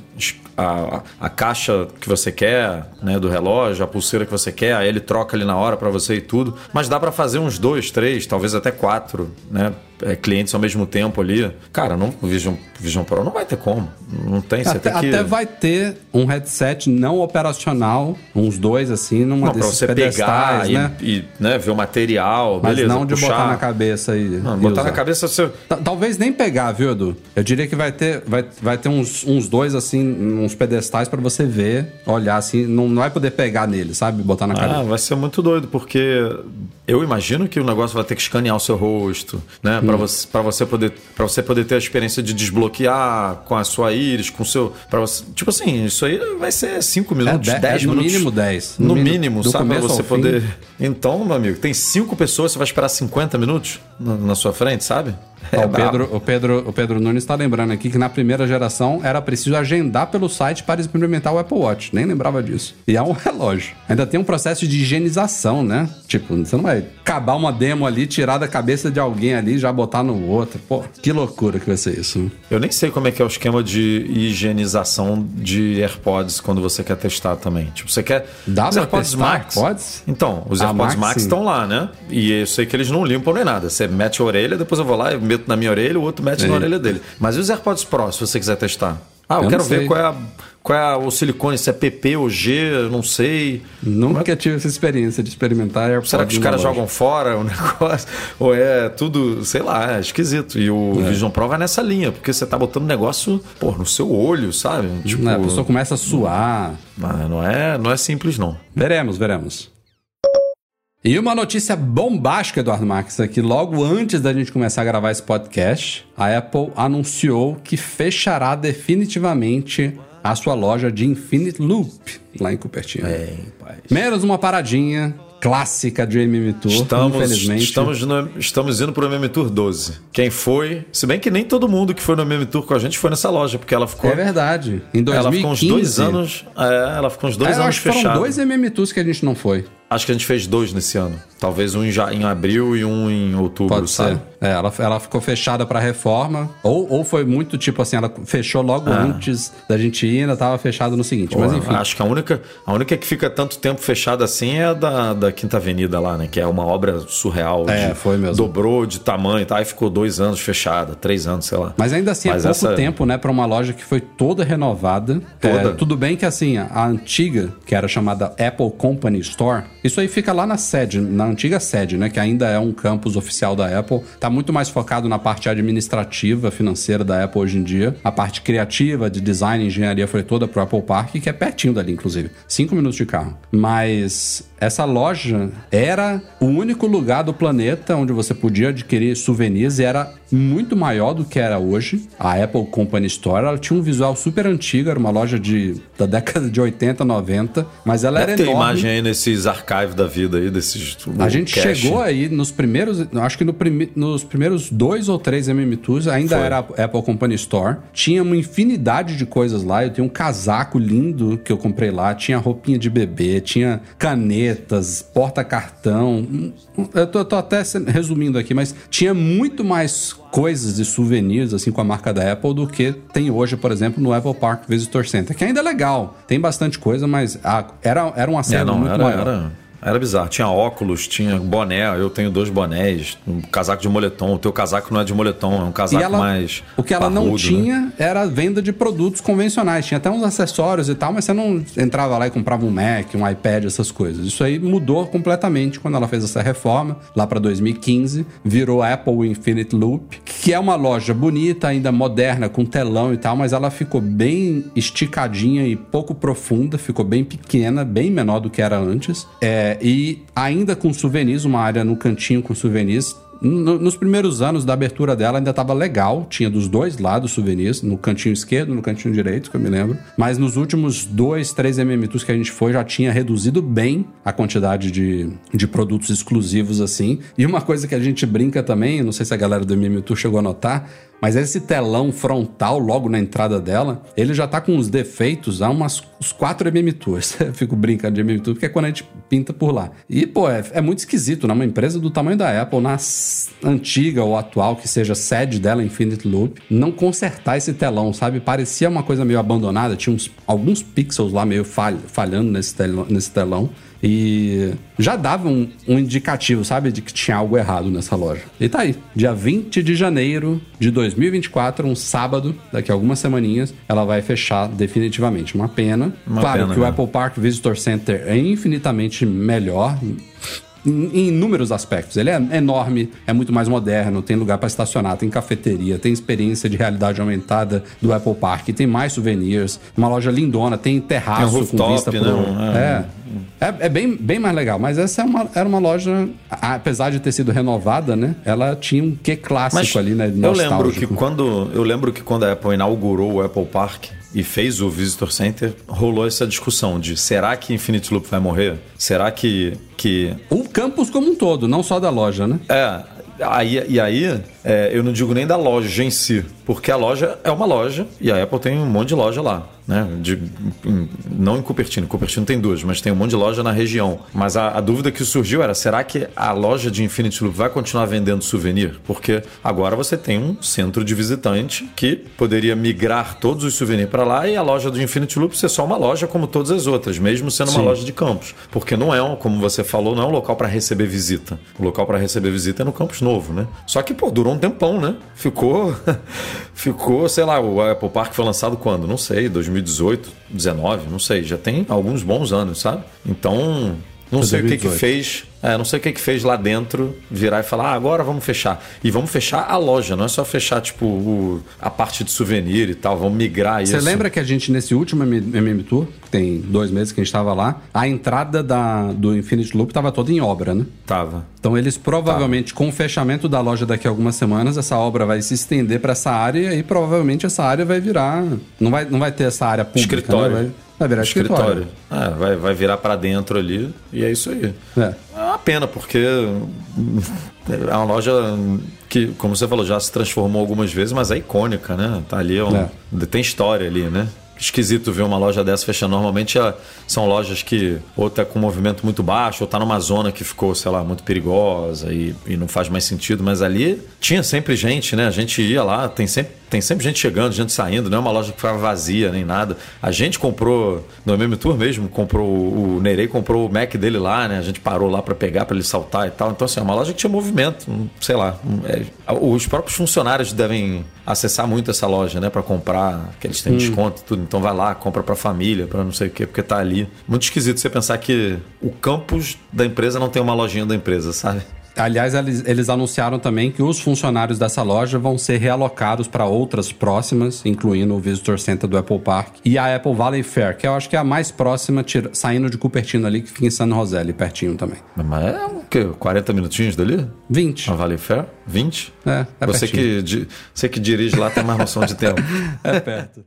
a, a caixa que você quer, né, do relógio, a pulseira que você quer, aí ele troca ali na hora pra você e tudo. Mas dá pra fazer uns dois, três, talvez até quatro, né? É, clientes ao mesmo tempo ali. Cara, não, o Vision, Vision Pro não vai ter como. Não tem, você Até, tem que. até vai ter um headset não operacional, uns dois assim, numa Não, pra desses você pegar e, né? e, né, ver o material, Mas beleza. não de puxar. botar na cabeça e. Não, e botar na cabeça você. Ta- Talvez nem pegar, viu, Edu? Eu diria que vai ter, vai, vai ter uns, uns dois, assim, uns pedestais pra você ver, olhar assim, não, não vai poder pegar nele, sabe? Botar na Ah, cabeça. vai ser muito doido, porque eu imagino que o negócio vai ter que escanear o seu rosto, né? Para você, pra você poder para você poder ter a experiência de desbloquear com a sua íris, com o seu. Você, tipo assim, isso aí vai ser 5 minutos, É, 10 é no minutos. mínimo 10. No, No mínimo, sabe? Pra começo você poder. fim. Então, meu amigo, tem cinco pessoas, você vai esperar 50 minutos na, na sua frente, sabe? Ó, o. Pedro, o, Pedro, o Pedro Nunes está lembrando aqui que na primeira geração era preciso agendar pelo site para experimentar o Apple Watch. Nem lembrava disso. E é um [LAUGHS] relógio. Ainda tem um processo de higienização, né? Tipo, você não vai acabar uma demo ali, tirar da cabeça de alguém ali e já botar no outro. Pô, que loucura que vai ser isso. Eu nem sei como é que é o esquema de higienização de AirPods quando você quer testar também. Tipo, você quer. Dá os pra AirPods testar Max. AirPods? Então, os Ah, AirPods Max, estão lá, né? E eu sei que eles não limpam nem nada. Você mete a orelha, depois eu vou lá e meto na minha orelha, o outro mete na orelha dele. Mas e os AirPods Pro, se você quiser testar? Ah, eu, Eu quero não ver qual é, a, qual é o silicone, se é PP ou G, não sei. Nunca tive essa experiência de experimentar AirPods. Será que os caras jogam fora o [LAUGHS] negócio? Ou é tudo, sei lá, é esquisito. E o É. Vision Pro vai nessa linha, porque você tá botando negócio, pô, no seu olho, sabe? Tipo, Né, a pessoa começa a suar. mas não é, não é simples, não. Veremos, veremos. E uma notícia bombástica, Eduardo Marques, aqui logo antes da gente começar a gravar esse podcast, a Apple anunciou que fechará definitivamente a sua loja de Infinite Loop lá em Cupertino. É. Menos uma paradinha clássica de MM Tour, Estamos, infelizmente. estamos, no- estamos indo pro MM Tour 12. Quem foi? Se bem que nem todo mundo que foi no MM Tour com a gente foi nessa loja, porque ela ficou. É verdade. Em 2015, ela ficou uns dois anos. É, ela ficou uns dois É, anos acho que foram fechada. dois MM Tours que a gente não foi. Acho que a gente fez dois nesse ano. Talvez um já em abril e um em outubro, Pode sabe? ser. É, ela, ela ficou fechada pra reforma. Ou, ou foi muito tipo assim, ela fechou logo antes da gente ir, ainda tava fechada no seguinte. Mas Pô, enfim. Acho que a única, a única que fica tanto tempo fechada assim é a da, da Quinta Avenida lá, né? Que é uma obra surreal. É, de- foi mesmo. Dobrou de tamanho e tal, e ficou dois anos fechada, três anos, sei lá. Mas ainda assim Mas é pouco essa- tempo, né, pra uma loja que foi toda renovada. Toda. É, tudo bem que assim, a antiga, que era chamada Apple Company Store, isso aí fica lá na sede, na antiga sede, né, que ainda é um campus oficial da Apple. Tá muito mais focado na parte administrativa, financeira da Apple hoje em dia. A parte criativa, de design engenharia foi toda pro Apple Park, que é pertinho dali, inclusive. Cinco minutos de carro. Mas essa loja era o único lugar do planeta onde você podia adquirir souvenirs e era muito maior do que era hoje. A Apple Company Store ela tinha um visual super antigo, era uma loja de, da década de 80, 90, mas ela Deve era ter enorme. imagem aí nesses archives da vida aí, desses. A gente cache. chegou aí nos primeiros, acho que no prime- nos primeiros dois ou três MM Tours, ainda Foi. era a Apple Company Store. Tinha uma infinidade de coisas lá. Eu tenho um casaco lindo que eu comprei lá, tinha roupinha de bebê, tinha canetas, porta-cartão. Eu tô, tô até resumindo aqui, mas tinha muito mais coisas e souvenirs assim com a marca da Apple do que tem hoje, por exemplo, no Apple Park Visitor Center, que ainda é legal. Tem bastante coisa, mas ah, era, era um É, acervo não, muito era, maior. era, era bizarro. Tinha óculos, tinha boné. Eu tenho dois bonés, um casaco de moletom. O teu casaco não é de moletom, é um casaco ela- mais. o que ela não parrudo, né? tinha era a venda de produtos convencionais. Tinha até uns acessórios e tal, mas você não entrava lá e comprava um Mac, um iPad, essas coisas. Isso aí mudou completamente quando ela fez essa reforma, lá para 2015. Virou Apple Infinite Loop, que é uma loja bonita, ainda moderna, com telão e tal, mas ela ficou bem esticadinha e pouco profunda, ficou bem pequena, bem menor do que era antes. É, e ainda com souvenirs, uma área no cantinho com souvenirs. No- nos primeiros anos da abertura dela ainda estava legal, tinha dos dois lados souvenirs, no cantinho esquerdo, no cantinho direito, que eu me lembro. Mas nos últimos dois, três MMTs que a gente foi, já tinha reduzido bem a quantidade de, de produtos exclusivos assim. E uma coisa que a gente brinca também, não sei se a galera do MMT chegou a notar, mas esse telão frontal, logo na entrada dela, ele já tá com uns defeitos há umas, uns 4 MM Tours. [LAUGHS] Eu fico brincando de MM Tour, porque é quando a gente pinta por lá. E, pô, é, é muito esquisito, né? Uma empresa do tamanho da Apple, na antiga ou atual, que seja sede dela, Infinite Loop, não consertar esse telão, sabe? Parecia uma coisa meio abandonada, tinha uns, alguns pixels lá meio falh- falhando nesse telão. Nesse telão. E já dava um, um indicativo, sabe, de que tinha algo errado nessa loja. E tá aí, dia 20 de janeiro de 2024, um sábado, daqui a algumas semaninhas, ela vai fechar definitivamente. Uma pena. Uma claro pena, que o? Apple Park Visitor Center é infinitamente melhor. Em, em inúmeros aspectos. Ele é enorme, é muito mais moderno, tem lugar para estacionar, tem cafeteria, tem experiência de realidade aumentada do Apple Park, tem mais souvenirs, uma loja lindona, tem terraço Tem um com rooftop, vista pro... né? É. É, é bem, bem mais legal, mas essa é uma, era uma loja, apesar de ter sido renovada, né? Ela tinha um quê clássico Mas ali, né? eu lembro que quando eu lembro que quando a Apple inaugurou o Apple Park e fez o Visitor Center, rolou essa discussão de será que Infinity Loop vai morrer? Será que que O campus como um todo, não só da loja, né? é Aí, e aí, é, eu não digo nem da loja em si, porque a loja é uma loja e a Apple tem um monte de loja lá. Né? De, não em Cupertino, Cupertino tem duas, mas tem um monte de loja na região. Mas a, a dúvida que surgiu era: será que a loja de Infinity Loop vai continuar vendendo souvenir? Porque agora você tem um centro de visitante que poderia migrar todos os souvenirs para lá e a loja do Infinity Loop ser só uma loja como todas as outras, mesmo sendo uma Sim. loja de campus. Porque não é, um, como você falou, não é um local para receber visita. O local para receber visita é no campus novo, né? Só que, pô, durou um tempão, né? Ficou, [LAUGHS] ficou, sei lá, o Apple Park foi lançado quando? Não sei, 2018, 19, não sei. Já tem alguns bons anos, sabe? Então, não sei o que que 2018. fez. É, não sei o que que fez lá dentro virar e falar, ah, agora vamos fechar. E vamos fechar a loja, não é só fechar, tipo, o- a parte de souvenir e tal, vamos migrar isso. Você lembra que a gente, nesse último MM Tour, que tem dois meses que a gente estava lá, a entrada da, do Infinity Loop estava toda em obra, né? Tava. Então eles provavelmente, com o fechamento da loja daqui a algumas semanas, essa obra vai se estender para essa área e provavelmente essa área vai virar. Não vai, não vai ter essa área pública. Escritório. Né? Vai, vai virar escritório. É, vai, vai virar para dentro ali e é isso aí. É. É uma pena, porque é uma loja que, como você falou, já se transformou algumas vezes, mas é icônica, né? Tá ali, é um- É. tem história ali, né? Esquisito ver uma loja dessa fechando. Normalmente é- são lojas que ou tá com um movimento muito baixo, ou tá numa zona que ficou, sei lá, muito perigosa e, e não faz mais sentido. Mas ali tinha sempre gente, né? A gente ia lá, tem sempre, tem sempre gente chegando, gente saindo, não é uma loja que ficava vazia nem nada. A gente comprou, no MM Tour mesmo, comprou o Nerei comprou o Mac dele lá, né? A gente parou lá para pegar, para ele saltar e tal. Então, assim, é uma loja que tinha movimento, sei lá. é, os próprios funcionários devem acessar muito essa loja, né? Para comprar, que eles têm desconto e tudo. Então, vai lá, compra para família, para não sei o quê, porque tá ali. Muito esquisito você pensar que o campus da empresa não tem uma lojinha da empresa, sabe? Aliás, eles, eles anunciaram também que os funcionários dessa loja vão ser realocados para outras próximas, incluindo o Visitor Center do Apple Park e a Apple Valley Fair, que eu acho que é a mais próxima, tira- saindo de Cupertino ali, que fica em San José, ali pertinho também. Mas é o quê? 40 minutinhos dali? 20. A Valley Fair? 20? É, é você, pertinho. que, você que dirige lá tem mais noção de tempo. [LAUGHS] É perto.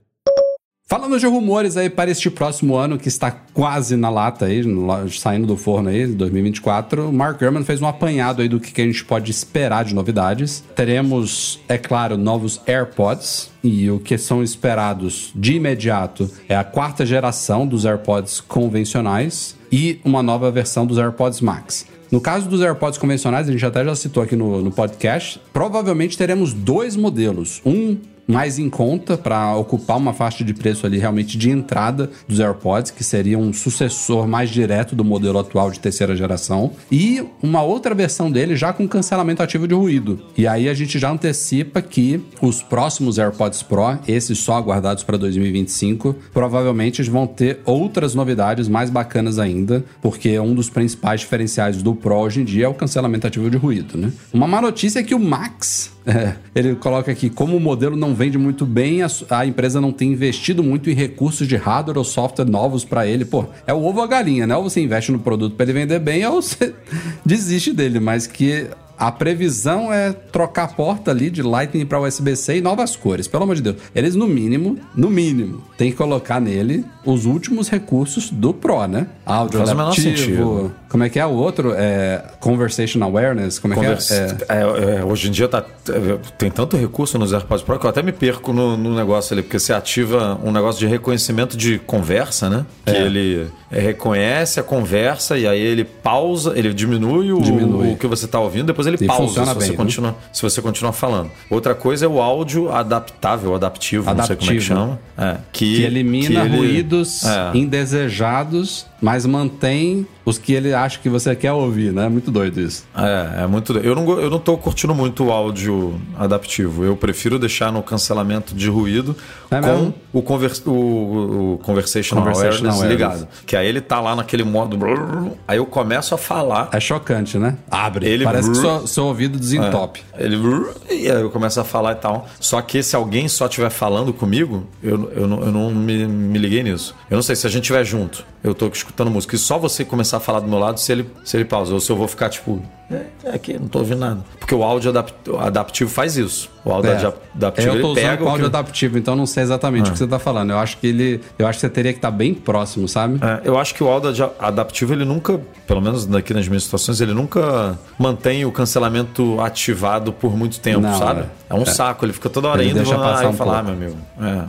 Falando de rumores aí para este próximo ano, que está quase na lata aí, saindo do forno aí, 2024, o Mark Gurman fez um apanhado aí do que, que a gente pode esperar de novidades. Teremos, é claro, novos AirPods, e o que são esperados de imediato é a quarta geração dos AirPods convencionais e uma nova versão dos AirPods Max. No caso dos AirPods convencionais, a gente até já citou aqui no, no podcast, provavelmente teremos dois modelos. Um mais em conta para ocupar uma faixa de preço ali realmente de entrada dos AirPods, que seria um sucessor mais direto do modelo atual de terceira geração, e uma outra versão dele já com cancelamento ativo de ruído. E aí a gente já antecipa que os próximos AirPods Pro, esses só aguardados para 2025, provavelmente vão ter outras novidades mais bacanas ainda, porque um dos principais diferenciais do Pro hoje em dia é o cancelamento ativo de ruído, né? Uma má notícia é que o Max [LAUGHS] é, ele coloca aqui, como o modelo não vende muito bem, a, a empresa não tem investido muito em recursos de hardware ou software novos para ele. Pô, é o ovo ou a galinha, né? Ou você investe no produto para ele vender bem, ou você [LAUGHS] desiste dele. Mas que a previsão é trocar a porta ali de Lightning para USB-C e novas cores. Pelo amor de Deus. Eles, no mínimo, no mínimo, tem que colocar nele os últimos recursos do Pro, né? Áudio Faz o menor adaptivo. sentido. Como é que é o outro? É Conversation Awareness? Como é que é? é? É, é, hoje em dia tá, é, tem tanto recurso nos AirPods Pro que eu até me perco no, no negócio ali, porque você ativa um negócio de reconhecimento de conversa, né? Que É. ele reconhece a conversa e aí ele pausa, ele diminui o, Diminui. o que você tá ouvindo, depois depois ele E pausa se você, bem, viu? continua, se você continuar falando. Outra coisa é o áudio adaptável, adaptivo, não sei como é que Adaptivo. chama. É, que, Que elimina que ele- ruídos É. indesejados, mas mantém os que ele acha que você quer ouvir, né? Muito doido isso. É, é muito. Eu não, eu não tô curtindo muito o áudio adaptivo. Eu prefiro deixar no cancelamento de ruído É com o, convers, o, o Conversational, Conversational Awareness, Awareness. ligado. Que aí ele tá lá naquele modo. brrr, Aí eu começo a falar. É chocante, né? Abre. Ele- Parece que seu, seu ouvido desentope. Ele. brrr, E aí eu começo a falar e tal. Só que se alguém só estiver falando comigo, eu, eu, não, eu não me, me liguei nisso. Eu não sei, se a gente estiver junto, eu tô escutando música, e só você começar a falar do meu lado, se ele, se ele pausa, ou se eu vou ficar tipo. É, é aqui, não tô ouvindo nada. Porque o áudio adap- adaptivo faz isso. O áudio É. adap- adaptivo eu tô usando o áudio que- adaptivo, então não sei exatamente o que você tá falando. Eu acho que ele. Eu acho que você teria que estar bem próximo, sabe? É, eu acho que o áudio ad- adaptivo, ele nunca, pelo menos daqui nas minhas situações, ele nunca mantém o cancelamento ativado por muito tempo, Não, sabe? É, um é. saco, ele fica toda hora Ele indo deixa passar um falar, ah, meu amigo, é,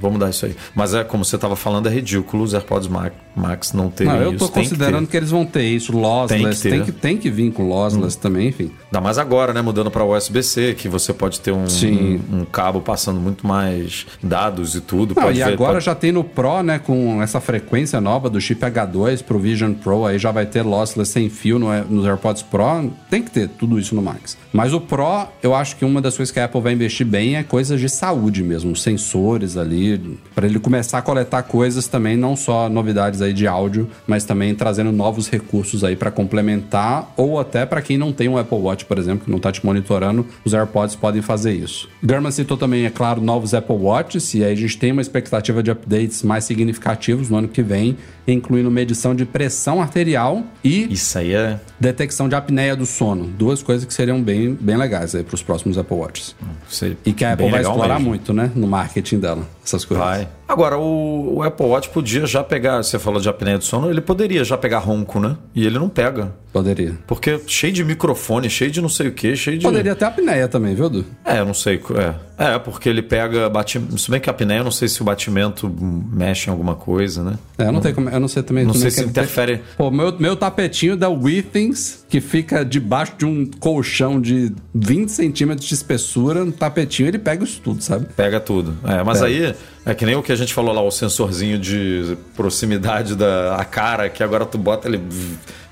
vou- mudar isso aí. Mas é como você estava falando, é ridículo os AirPods Ma- Max não terem Não, eu isso. tô Tem que considerando ter. que, eles vão ter isso, lossless, Tem tem que que, ter. tem que, vir com lossless também, enfim. Ainda mais agora, né? Mudando para USB-C, que você pode ter um, um, um cabo passando muito mais dados e tudo. Não, e ver- agora pode- já tem no Pro, né, com essa frequência nova do chip H2 pro Vision Pro, aí já vai ter lossless sem fio no, nos AirPods Pro. Tem que ter tudo isso no Max. Mas o Pro, eu acho que uma das coisas que a Apple vai investir bem é coisas de saúde mesmo, sensores ali, para ele começar a coletar coisas também, não só novidades aí de áudio, mas também trazendo novos recursos aí para complementar ou até para quem não tem um Apple Watch, por exemplo, que não tá te monitorando, os AirPods podem fazer isso. German citou também, é claro, novos Apple Watches e aí a gente tem uma expectativa de updates mais significativos no ano que vem, incluindo medição de pressão arterial e Isso aí é. detecção de apneia do sono. Duas coisas que seriam bem, bem legais aí para os próximos Apple Watches. isso aí E que a Apple vai explorar mesmo. muito, né, no marketing dela, essas coisas. Vai. Agora, o, o Apple Watch podia já pegar, você falou de apneia do sono, ele poderia já pegar ronco, né? E ele não pega. Poderia. Porque cheio de microfone, cheio de não sei o que, cheio de. Poderia ter apneia também, viu, Du? É, eu não sei. É, é porque ele pega. Bati... Se bem que a apneia, eu não sei se o batimento mexe em alguma coisa, né? É, eu não, tenho como, eu não sei também. Não sei é se interfere. Pô, meu, meu tapetinho da Withings, que fica debaixo de um colchão de 20 centímetros de espessura, um tapetinho, ele pega isso tudo, sabe? Pega tudo. É, mas aí é que nem o que a gente falou lá, o sensorzinho de proximidade da a cara, que agora tu bota ele.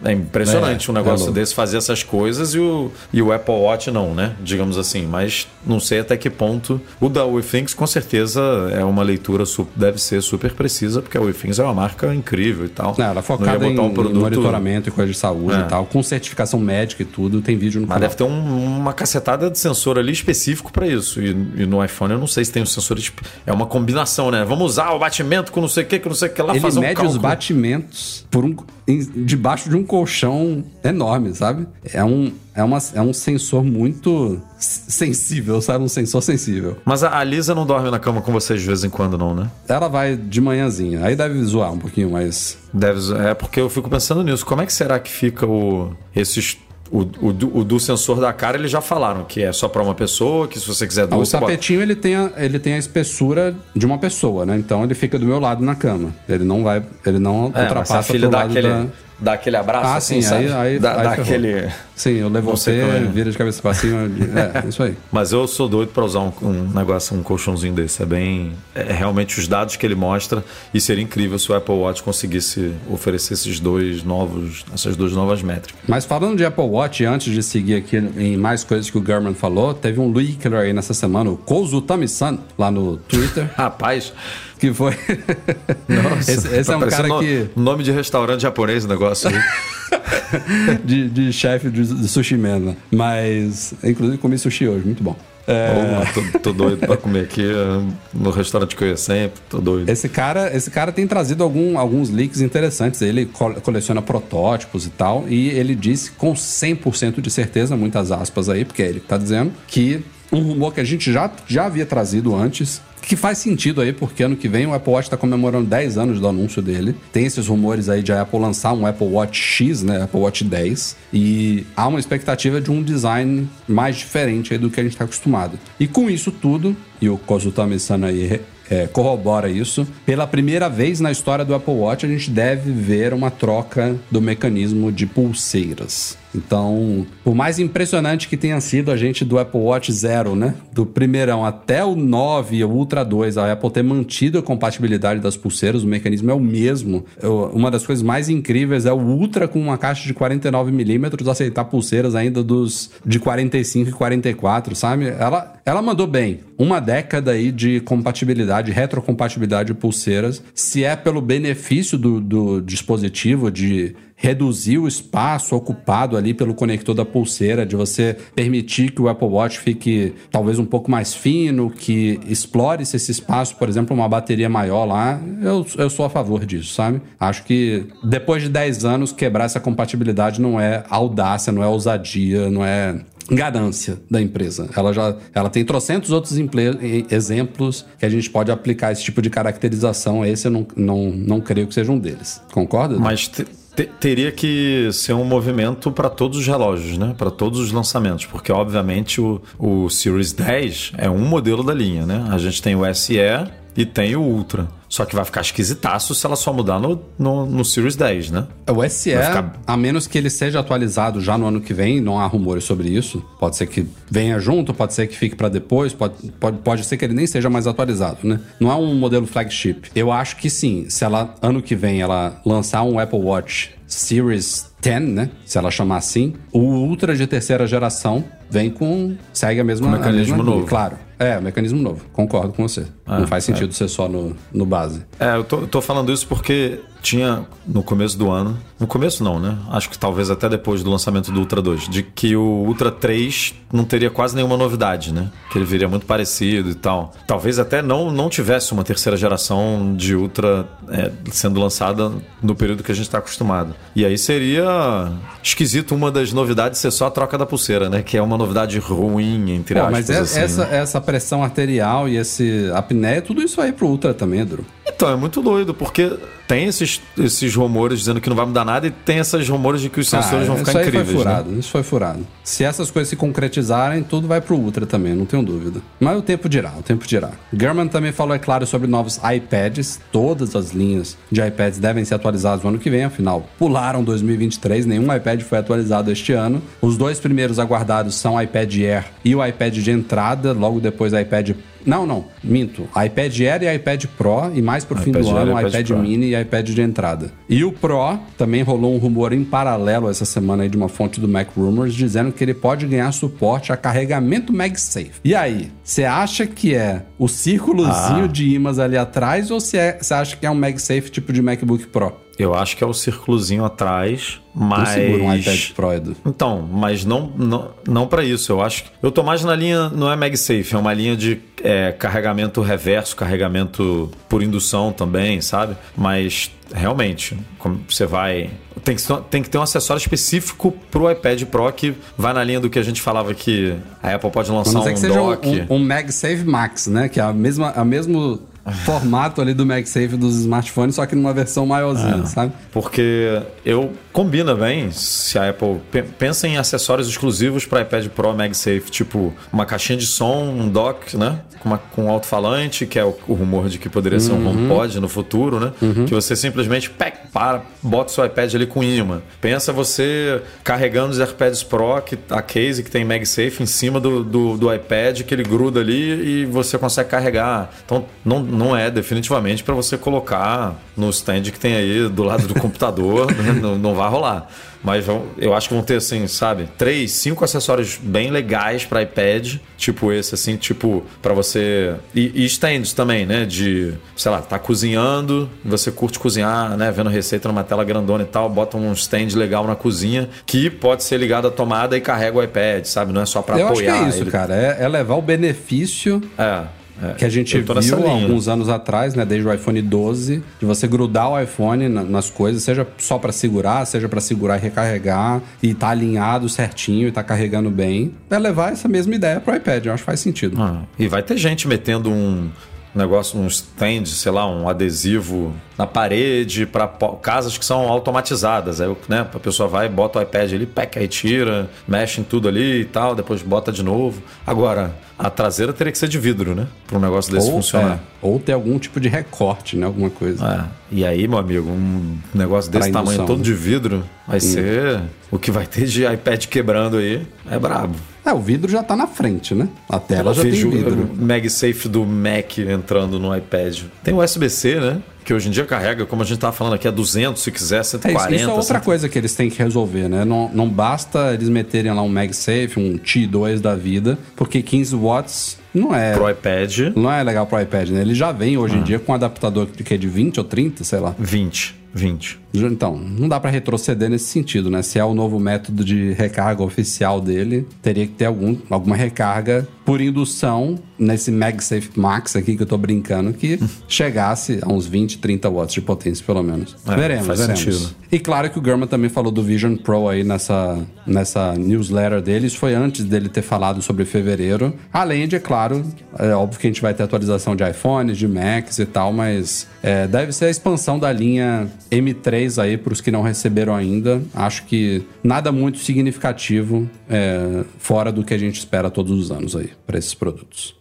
É impressionante É, um negócio é desse fazer essas coisas e o, e o Apple Watch não, né? Digamos assim. Mas não sei até que ponto. O da WeThings com certeza é uma leitura, deve ser super precisa, porque a WeThings é uma marca incrível e tal. Não, ela é focada ia em, um em produto- monitoramento e coisa de saúde É. e tal, com certificação médica e tudo, tem vídeo no Mas canal. deve ter um- uma cacetada de sensor ali específico para isso. E, e no iPhone eu não sei se tem um sensor. É uma combinação, né? Vamos usar o batimento com não sei o que, com não sei o que lá, Ele fazer um mede os cálculo. batimentos por um, em- debaixo de um colchão enorme, sabe? É um, é, uma, é um sensor muito sensível, sabe? Um sensor sensível. Mas a a Lisa não dorme na cama com vocês de vez em quando, não, né? Ela vai de manhãzinha, aí deve zoar um pouquinho, mas Deve, é porque eu fico pensando nisso. Como é que será que fica o esses o, o, do- o do sensor da cara, eles já falaram que é só para uma pessoa, que se você quiser Ah, duas, o você bota. tapetinho ele tem, a, ele tem a espessura de uma pessoa, né? Então ele fica do meu lado na cama. Ele não vai, ele não É, mas se a ultrapassa filha dá aquele, da... dá aquele abraço Ah, assim, sim, sabe? aí, aí, dá, aí dá aquele... Sim, eu levo você, é. vira de cabeça pra cima. é, [LAUGHS] isso aí. Mas eu sou doido para usar um, um negócio, um colchãozinho desse. É bem. É realmente os dados que ele mostra. E seria incrível se o Apple Watch conseguisse oferecer esses dois novos, essas duas novas métricas. Mas falando de Apple Watch, antes de seguir aqui em mais coisas que o German falou, teve um leaker aí nessa semana, o Kozu Tami-san, lá no Twitter, [LAUGHS] Rapaz, que foi... nossa, esse esse tá é um cara no- que... Nome de restaurante japonês o negócio aí. [LAUGHS] de, de chefe de, de sushi man, né? Mas, inclusive, comi sushi hoje, muito bom. É, tô, tô doido para comer aqui eh, no restaurante que eu ia sempre. Tô doido. Esse cara, esse cara tem trazido algum- alguns leaks interessantes. Ele co- coleciona protótipos e tal. E ele disse com 100% de certeza, muitas aspas aí, porque é ele que tá dizendo, que um rumor que a gente já, já havia trazido antes, que faz sentido aí, porque ano que vem o Apple Watch está comemorando 10 anos do anúncio dele. Tem esses rumores aí de a Apple lançar um Apple Watch X, né? Apple Watch 10. E há uma expectativa de um design mais diferente aí do que a gente está acostumado. E com isso tudo, e o Kozutami-san aí é, corrobora isso. Pela primeira vez na história do Apple Watch, a gente deve ver uma troca do mecanismo de pulseiras. Então, por mais impressionante que tenha sido a gente do Apple Watch Zero, né? Do primeirão até o 9 e o Ultra 2, a Apple ter mantido a compatibilidade das pulseiras, o mecanismo é o mesmo. Eu, uma das coisas mais incríveis é o Ultra com uma caixa de 49mm aceitar pulseiras ainda dos de 45 e 44, sabe? Ela, ela mandou bem. Uma década aí de compatibilidade, retrocompatibilidade de pulseiras. Se é pelo benefício do, do dispositivo de reduzir o espaço ocupado ali pelo conector da pulseira, de você permitir que o Apple Watch fique talvez um pouco mais fino, que explore esse espaço, por exemplo, uma bateria maior lá, eu, eu sou a favor disso, sabe? Acho que depois de 10 anos, quebrar essa compatibilidade não é audácia, não é ousadia, não é ganância da empresa. Ela já ela tem trocentos outros exemplos que a gente pode aplicar esse tipo de caracterização. Esse eu não, não, não creio que seja um deles. Concorda? Mas teria que ser um movimento para todos os relógios, né? Para todos os lançamentos, porque obviamente o, o Series 10 é um modelo da linha, né? A gente tem o SE e tem o Ultra. Só que vai ficar esquisitaço se ela só mudar no, no, no Series 10, né? O SE, ficar... a menos que ele seja atualizado já no ano que vem, não há rumores sobre isso. Pode ser que venha junto, pode ser que fique para depois, pode, pode, pode ser que ele nem seja mais atualizado, né? Não é um modelo flagship. Eu acho que sim, se ela, ano que vem, ela lançar um Apple Watch Series 10, né? Se ela chamar assim, o Ultra de terceira geração vem com. segue a mesma. Um mecanismo mesma, novo. Claro. É, mecanismo novo. Concordo com você. Ah, não faz sentido é. ser só no, no base. É, eu tô, eu tô falando isso porque tinha no começo do ano, no começo não, né? Acho que talvez até depois do lançamento do Ultra 2, de que o Ultra 3 não teria quase nenhuma novidade, né? Que ele viria muito parecido e tal. Talvez até não, não tivesse uma terceira geração de Ultra é, sendo lançada no período que a gente está acostumado. E aí seria esquisito uma das novidades ser só a troca da pulseira, né? Que é uma novidade ruim, entre Pô, aspas. Mas é, assim, essa, né? essa pressão arterial e esse apneia, tudo isso aí pro Ultra também, Drew. Então, é muito doido, porque tem esses, esses rumores dizendo que não vai mudar nada e tem esses rumores de que os sensores ah, vão ficar isso incríveis. Foi furado, né? Isso foi furado. Se essas coisas se concretizarem, tudo vai pro Ultra também, não tenho dúvida. Mas o tempo dirá, o tempo dirá. German também falou, é claro, sobre novos iPads. Todas as linhas de iPads devem ser atualizadas no ano que vem, afinal, pularam 2023, nenhum iPad foi atualizado este ano. Os dois primeiros aguardados são o iPad Air e o iPad de entrada, logo depois o iPad não, não, minto. iPad Air e iPad Pro, e mais pro fim do ano, iPad, iPad Mini e iPad de entrada. E o Pro, também rolou um rumor em paralelo essa semana aí de uma fonte do Mac Rumors, dizendo que ele pode ganhar suporte a carregamento MagSafe. E aí, você acha que é o círculozinho ah. de imãs ali atrás, ou você é, acha que é um MagSafe tipo de MacBook Pro? Eu acho que é o círculozinho atrás, mas. Não segura um iPad Pro, Edu. Então, mas não, não, não para isso. Eu acho que. Eu tô mais na linha, não é MagSafe, é uma linha de é, carregamento reverso, carregamento por indução também, sabe? Mas realmente, como você vai. Tem que, tem que ter um acessório específico pro iPad Pro que vai na linha do que a gente falava que a Apple pode lançar um que seja dock. Um, um, um MagSafe Max, né? Que é a mesma, a mesmo formato ali do MagSafe dos smartphones, só que numa versão maiorzinha, é, sabe? Porque eu combina bem se a Apple pensa em acessórios exclusivos para iPad Pro MagSafe, tipo uma caixinha de som, um dock, né? Com, uma, com um alto-falante, que é o, o, rumor de que poderia ser um uhum. HomePod no futuro, né? Uhum. Que você simplesmente pack, para, bota o seu iPad ali com imã. Pensa você carregando os AirPods Pro, que, a case que tem MagSafe em cima do, do, do iPad, que ele gruda ali e você consegue carregar. Então, não não é definitivamente para você colocar no stand que tem aí do lado do computador, [LAUGHS] né? não, não vai rolar. Mas vão, eu acho que vão ter, assim, sabe, três, cinco acessórios bem legais para iPad, tipo esse, assim, tipo, para você. E, e stands também, né? De, sei lá, tá cozinhando, você curte cozinhar, né? Vendo receita numa tela grandona e tal, bota um stand legal na cozinha que pode ser ligado à tomada e carrega o iPad, sabe? Não é só para apoiar. Eu acho que é isso, ele. cara. É, é levar o benefício. É é, que a gente viu alguns anos atrás, né, desde o iPhone 12, de você grudar o iPhone na, nas coisas, seja só para segurar, seja para segurar e recarregar, e tá alinhado certinho e tá carregando bem, é levar essa mesma ideia pro iPad, eu acho que faz sentido. Ah, e vai ter gente metendo um negócio, um stand, sei lá, um adesivo na parede para casas que são automatizadas. Aí né, a pessoa vai, bota o iPad ali, peca, retira, mexe em tudo ali e tal, depois bota de novo. Agora, A traseira teria que ser de vidro, né? Para um negócio desse Ou, funcionar. é, ou ter algum tipo de recorte, né? Alguma coisa. É. E aí, meu amigo, um negócio desse Pra tamanho indução, todo né? de vidro vai ser o que vai ter de iPad quebrando aí. É brabo. É, o vidro já tá na frente, né? A tela Eu já tem vejo vidro. o MagSafe do Mac entrando no iPad. Tem USB-C, né? Que hoje em dia carrega, como a gente tava falando aqui, a 200, se quiser, É, 140. isso, isso é outra 100. coisa que eles têm que resolver, né? Não, não basta eles meterem lá um MagSafe, um T2 da vida, porque 15 watts não é, Pro iPad, não é legal pro iPad, né? Ele já vem Ah. hoje em dia com um adaptador que é de 20 ou 30, sei lá. 20. 20. Então, não dá pra retroceder nesse sentido, né? Se é o novo método de recarga oficial dele, teria que ter algum, alguma recarga por indução nesse MagSafe Max aqui que eu tô brincando, que [LAUGHS] chegasse a uns 20, 30 watts de potência, pelo menos. É, veremos, faz veremos. sentido. E claro que o Gurman também falou do Vision Pro aí nessa, nessa newsletter dele. Isso foi antes dele ter falado sobre fevereiro. Além de, é claro, é óbvio que a gente vai ter atualização de iPhones, de Macs e tal, mas é, deve ser a expansão da linha M3 aí para os que não receberam ainda. Acho que nada muito significativo é, fora do que a gente espera todos os anos aí para esses produtos.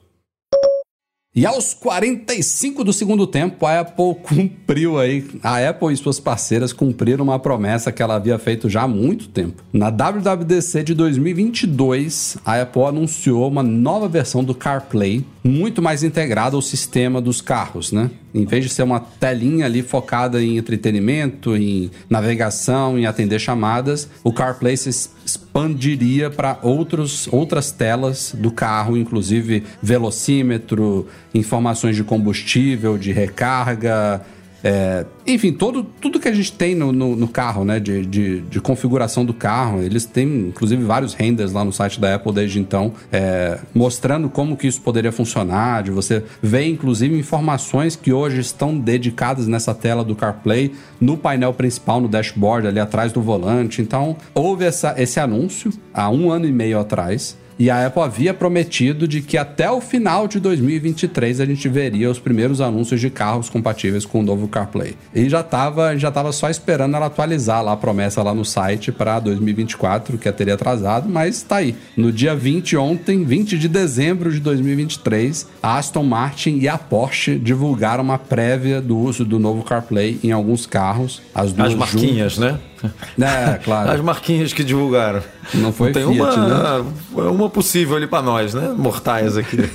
E aos 45 do segundo tempo, a Apple [LAUGHS] cumpriu aí. A Apple e suas parceiras cumpriram uma promessa que ela havia feito já há muito tempo. Na WWDC de 2022, a Apple anunciou uma nova versão do CarPlay, muito mais integrada ao sistema dos carros, né? Em vez de ser uma telinha ali focada em entretenimento, em navegação, em atender chamadas, o CarPlay se expandiria para outras telas do carro, inclusive velocímetro, informações de combustível, de recarga, é, enfim, todo, tudo que a gente tem no, no, no carro, né? De, de, de configuração do carro. Eles têm, inclusive, vários renders lá no site da Apple desde então, é, mostrando como que isso poderia funcionar. De você ver, inclusive, informações que hoje estão dedicadas nessa tela do CarPlay no painel principal, no dashboard, ali atrás do volante. Então, houve essa, esse anúncio há um ano e meio atrás. E a Apple havia prometido de que até o final de 2023 a gente veria os primeiros anúncios de carros compatíveis com o novo CarPlay. E já estava já tava só esperando ela atualizar lá a promessa lá no site para 2024, que teria atrasado, mas está aí. No dia 20 ontem, 20 de dezembro de 2023, a Aston Martin e a Porsche divulgaram uma prévia do uso do novo CarPlay em alguns carros. As duas As marquinhas, né? [LAUGHS] É, claro. As marquinhas que divulgaram. Não foi Tem Fiat, uma, né? uma possível ali pra nós, né? Mortais aqui. [LAUGHS]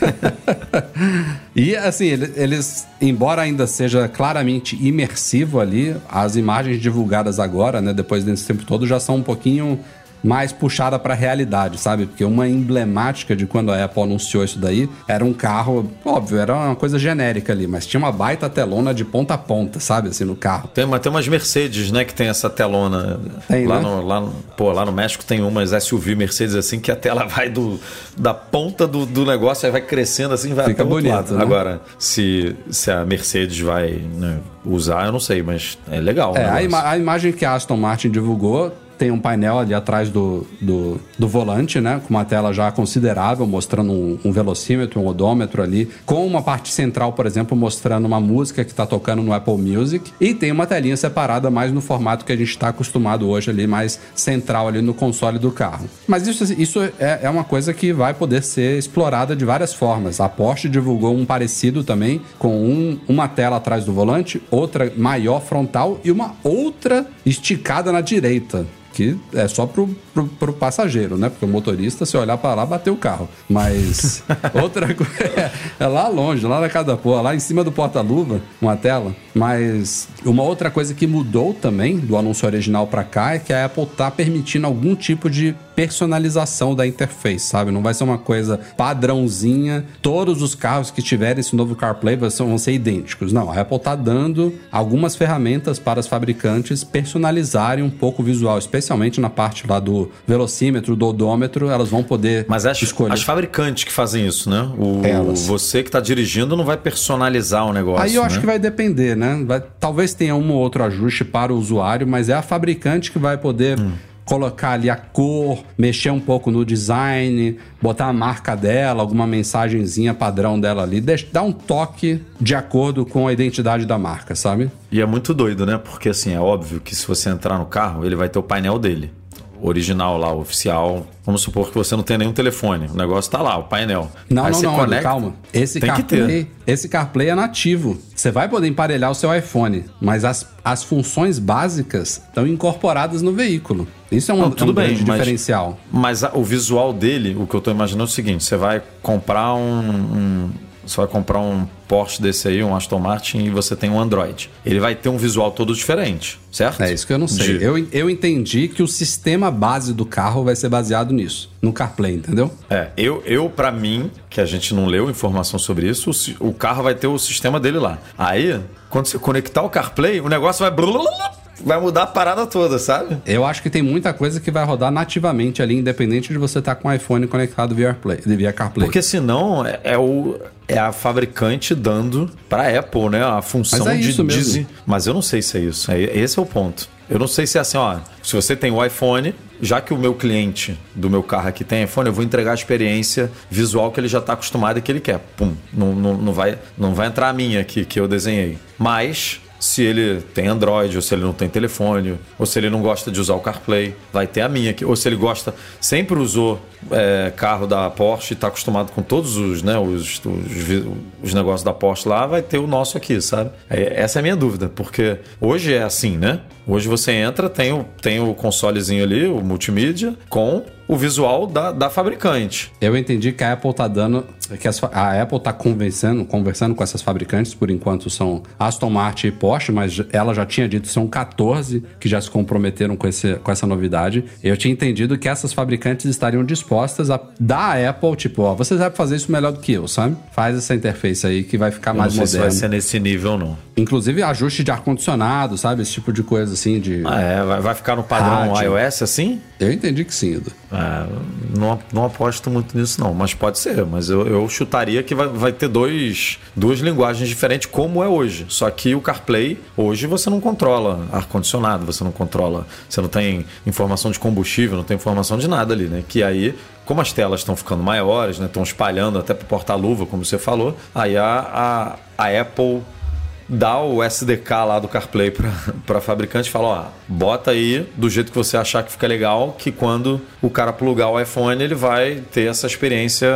E assim, ele- eles, embora ainda seja claramente imersivo ali, as imagens divulgadas agora, né, depois desse tempo todo, já são um pouquinho mais puxada para a realidade, sabe? Porque uma emblemática de quando a Apple anunciou isso daí era um carro, óbvio, era uma coisa genérica ali, mas tinha uma baita telona de ponta a ponta, sabe? Assim, no carro. Tem, uma, tem umas Mercedes, né, que tem essa telona. Tem, lá, né? no, lá, no- pô, lá no México tem umas SUV Mercedes assim que a tela vai do, da ponta do, do negócio, aí vai crescendo assim, vai Fica até o outro bonito, lado. né? Agora, se, se a Mercedes vai né, usar, eu não sei, mas é legal. o É, a, ima- a imagem que a Aston Martin divulgou tem um painel ali atrás do, do, do volante, né? Com uma tela já considerável, mostrando um, um velocímetro, um odômetro ali, com uma parte central, por exemplo, mostrando uma música que está tocando no Apple Music, e tem uma telinha separada mais no formato que a gente está acostumado hoje ali, mais central ali no console do carro. Mas isso, isso é, é uma coisa que vai poder ser explorada de várias formas. A Porsche divulgou um parecido também, com um- uma tela atrás do volante, outra maior frontal e uma outra esticada na direita. Que é só pro, pro, pro passageiro, né? Porque o motorista, se olhar para lá, bateu o carro. Mas [LAUGHS] outra coisa. É, é lá longe, lá na casa da porra, lá em cima do porta-luva, uma tela. Mas uma outra coisa que mudou também do anúncio original para cá é que a Apple tá permitindo algum tipo de personalização da interface, sabe? Não vai ser uma coisa padrãozinha. Todos os carros que tiverem esse novo CarPlay vão ser, idênticos. Não, a Apple tá dando algumas ferramentas para os fabricantes personalizarem um pouco o visual, especialmente na parte lá do velocímetro, do odômetro, elas vão poder Mas as, escolher. as fabricantes que fazem isso, né? O, Elas. você que está dirigindo não vai personalizar o negócio. Aí eu acho né? que vai depender, né? Vai- talvez tenha um ou outro ajuste para o usuário, mas é a fabricante que vai poder Hum. Colocar ali a cor, mexer um pouco no design, botar a marca dela, alguma mensagenzinha padrão dela ali, dar um toque de acordo com a identidade da marca, sabe? E é muito doido, né? Porque assim, é óbvio que se você entrar no carro, ele vai ter o painel dele. Original lá, oficial. Vamos supor que você não tem nenhum telefone. O negócio tá lá, o painel. Não, Aí não, não, conecta, calma. Esse Tem CarPlay, esse CarPlay é nativo. Você vai poder emparelhar o seu iPhone, mas as, as funções básicas estão incorporadas no veículo. Isso é um, Não, é tudo um bem, grande mas- diferencial. Mas a- o visual dele, o que eu tô imaginando é o seguinte: você vai comprar um, um- Você vai comprar um Porsche desse aí, um Aston Martin, e você tem um Android. Ele vai ter um visual todo diferente, certo? É isso que eu não sei. De- Eu, eu entendi que o sistema base do carro vai ser baseado nisso, no CarPlay, entendeu? É, eu, eu para mim, que a gente não leu informação sobre isso, o, o carro vai ter o sistema dele lá. Aí, quando você conectar o CarPlay, o negócio vai. Vai mudar a parada toda, sabe? Eu acho que tem muita coisa que vai rodar nativamente ali, independente de você estar com o iPhone conectado via, Play, via CarPlay. Porque senão é, é o, é a fabricante dando pra Apple, né? A função Mas é de isso mesmo. desen- Mas eu não sei se é isso. É- Esse é o ponto. Eu não sei se é assim, ó. Se você tem o iPhone, já que o meu cliente do meu carro aqui tem iPhone, eu vou entregar a experiência visual que ele já está acostumado e que ele quer. Pum. Não, não, não, vai, não vai entrar a minha aqui que eu desenhei. Mas. Se ele tem Android, ou se ele não tem telefone, ou se ele não gosta de usar o CarPlay, vai ter a minha aqui. Ou se ele gosta, sempre usou é, carro da Porsche e está acostumado com todos os, né, os, os, os negócios da Porsche lá, vai ter o nosso aqui, sabe? É, essa é a minha dúvida, porque hoje é assim, né? Hoje você entra, tem o, tem o consolezinho ali, o multimídia, com o visual da, da fabricante. Eu entendi que a Apple tá dando. que as a Apple tá conversando, conversando com essas fabricantes, por enquanto são Aston Martin e Porsche, mas ela já tinha dito que são 14 que já se comprometeram com, esse, com essa novidade. Eu tinha entendido que essas fabricantes estariam dispostas a dar à Apple, tipo, ó, você sabe fazer isso melhor do que eu, sabe? Faz essa interface aí que vai ficar Eu mais não sei se moderno. vai ser nesse nível, não. Inclusive ajuste de ar-condicionado, sabe? Esse tipo de coisa assim de. Ah, é, vai, vai ficar no padrão Rádio. iOS assim? Eu entendi que sim, Edu. É, não, não aposto muito nisso, não, mas pode ser. Mas eu, eu chutaria que vai, vai ter dois, duas linguagens diferentes, como é hoje. Só que o CarPlay, hoje você não controla ar-condicionado, você não controla. Você não tem informação de combustível, não tem informação de nada ali, né? Que aí, como as telas estão ficando maiores, né? Estão espalhando até para porta-luva, como você falou, aí a, a, a Apple dá o SDK lá do CarPlay para [LAUGHS] fabricante e fala, ó, bota aí do jeito que você achar que fica legal, que quando o cara plugar o iPhone, ele vai ter essa experiência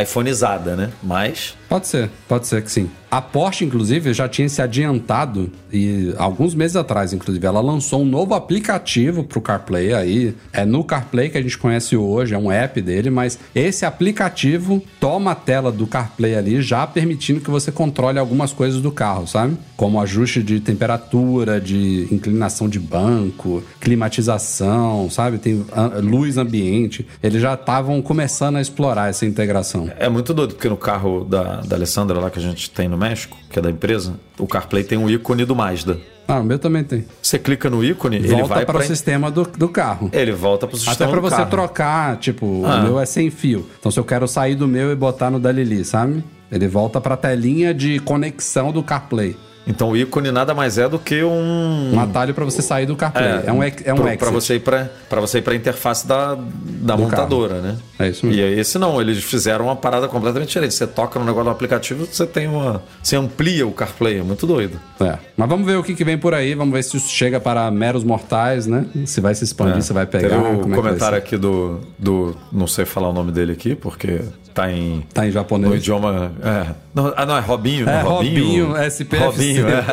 iPhoneizada, né? Mas Pode ser, pode ser que sim. A Porsche, inclusive, já tinha se adiantado e alguns meses atrás, inclusive, ela lançou um novo aplicativo para o CarPlay aí. É no CarPlay que a gente conhece hoje, é um app dele, mas esse aplicativo toma a tela do CarPlay ali, já permitindo que você controle algumas coisas do carro, sabe? Como ajuste de temperatura, de inclinação de banco, climatização, sabe? Tem ah, luz ambiente. Eles já estavam começando a explorar essa integração. é muito doido, porque no carro da, da Alessandra lá que a gente tem no México, que é da empresa, o CarPlay tem um ícone do Mazda. Ah, o meu também tem. Você clica no ícone, ele volta vai para o para sistema do, do carro. ele volta para o Até sistema para do você carro. trocar, tipo, Ah. o meu é sem fio. Então se eu quero sair do meu e botar no da Lili, sabe? Ele volta para a telinha de conexão do CarPlay. Então o ícone nada mais é do que um Um atalho para você sair do CarPlay. É, um, é um para exit. você ir para para você ir para interface da, da Do montadora, né? É isso mesmo. E aí, esse não, eles fizeram uma parada completamente diferente. Você toca no negócio do aplicativo, você tem uma, você amplia o CarPlay, é muito doido. É. Mas vamos ver o que, que vem por aí. Vamos ver se isso chega para meros mortais, né? Se vai se expandir, se vai pegar. Teve o como é comentário aqui do, do. Não sei falar o nome dele aqui, porque tá em. Tá em No japonês. idioma. É. Não, ah, não, é Robinho. É, não, Robinho, SPFC. Robinho, é.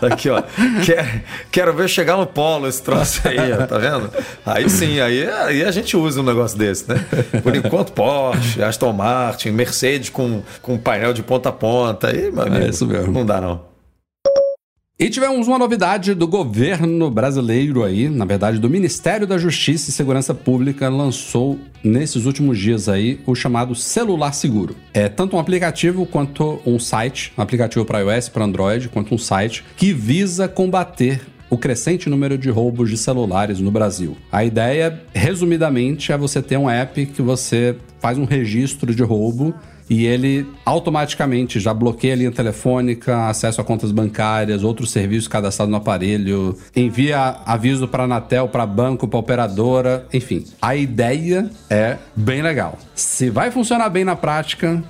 [LAUGHS] Aqui, ó. Quer, quero ver chegar no polo esse troço aí, ó, tá vendo? Aí sim, aí, aí a gente usa um negócio desse, né? Por enquanto, Porsche, Aston Martin, Mercedes com, com painel de ponta a ponta. Aí, meu amigo, isso mesmo. Não dá, não. E tivemos uma novidade do governo brasileiro aí, na verdade do Ministério da Justiça e Segurança Pública lançou nesses últimos dias aí o chamado celular seguro. É tanto um aplicativo quanto um site, um aplicativo para iOS, para Android, quanto um site que visa combater o crescente número de roubos de celulares no Brasil. A ideia, resumidamente, é você ter um app que você faz um registro de roubo e ele automaticamente já bloqueia a linha telefônica, acesso a contas bancárias, outros serviços cadastrados no aparelho, envia aviso para Anatel, para banco, para operadora, enfim. A ideia é bem legal. Se vai funcionar bem na prática,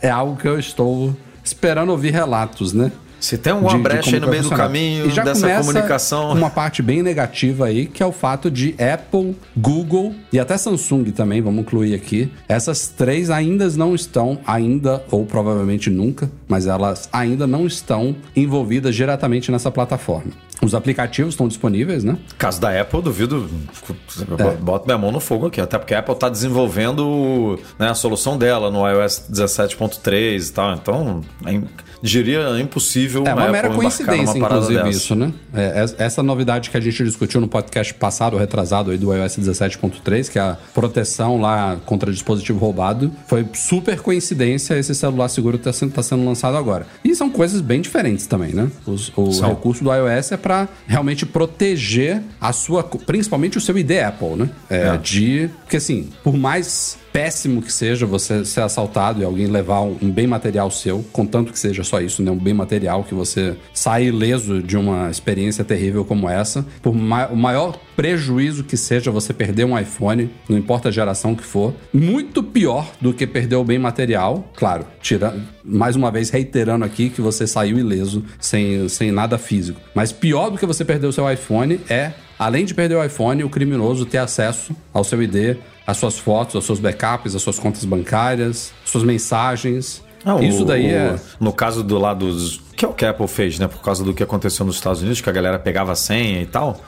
é algo que eu estou esperando ouvir relatos, né? Se tem uma de- de brecha como aí no meio do caminho E já dessa começa comunicação. Uma parte bem negativa aí, que é o fato de Apple, Google e até Samsung também, vamos incluir aqui. Essas três ainda não estão, ainda, ou provavelmente nunca, mas elas ainda não estão envolvidas diretamente nessa plataforma. Os aplicativos estão disponíveis, né? Caso da Apple, eu duvido. É. Bota minha mão no fogo aqui. Até porque a Apple está desenvolvendo né, a solução dela no iOS 17.3 e tal. Então, é, diria impossível É uma mera Apple coincidência, inclusive, dessa. isso, né? É, es- essa novidade que a gente discutiu no podcast passado, retrasado aí do iOS 17.3, que é a proteção lá contra dispositivo roubado, foi super coincidência esse celular seguro está sendo, tá sendo lançado agora. E são coisas bem diferentes também, né? Os- o São. recurso do iOS é para realmente proteger a sua, principalmente o seu ID Apple, né? É, É. De, porque assim, por mais péssimo que seja você ser assaltado e alguém levar um, bem material seu, contanto que seja só isso, né? Um bem material que você sai ileso de uma experiência terrível como essa. Por ma o maior prejuízo que seja você perder um iPhone, não importa a geração que for, muito pior do que perder o bem material, claro, tirando, mais uma vez reiterando aqui que você saiu ileso sem, sem nada físico. Mas pior do que você perder o seu iPhone é Além de perder o iPhone, o criminoso ter acesso ao seu ID, às suas fotos, aos seus backups, às suas contas bancárias, suas mensagens. Ah, Isso daí o- é. No caso do lado dos. Que é o que a Apple fez, né? Por causa do que aconteceu nos Estados Unidos, que a galera pegava a senha e tal.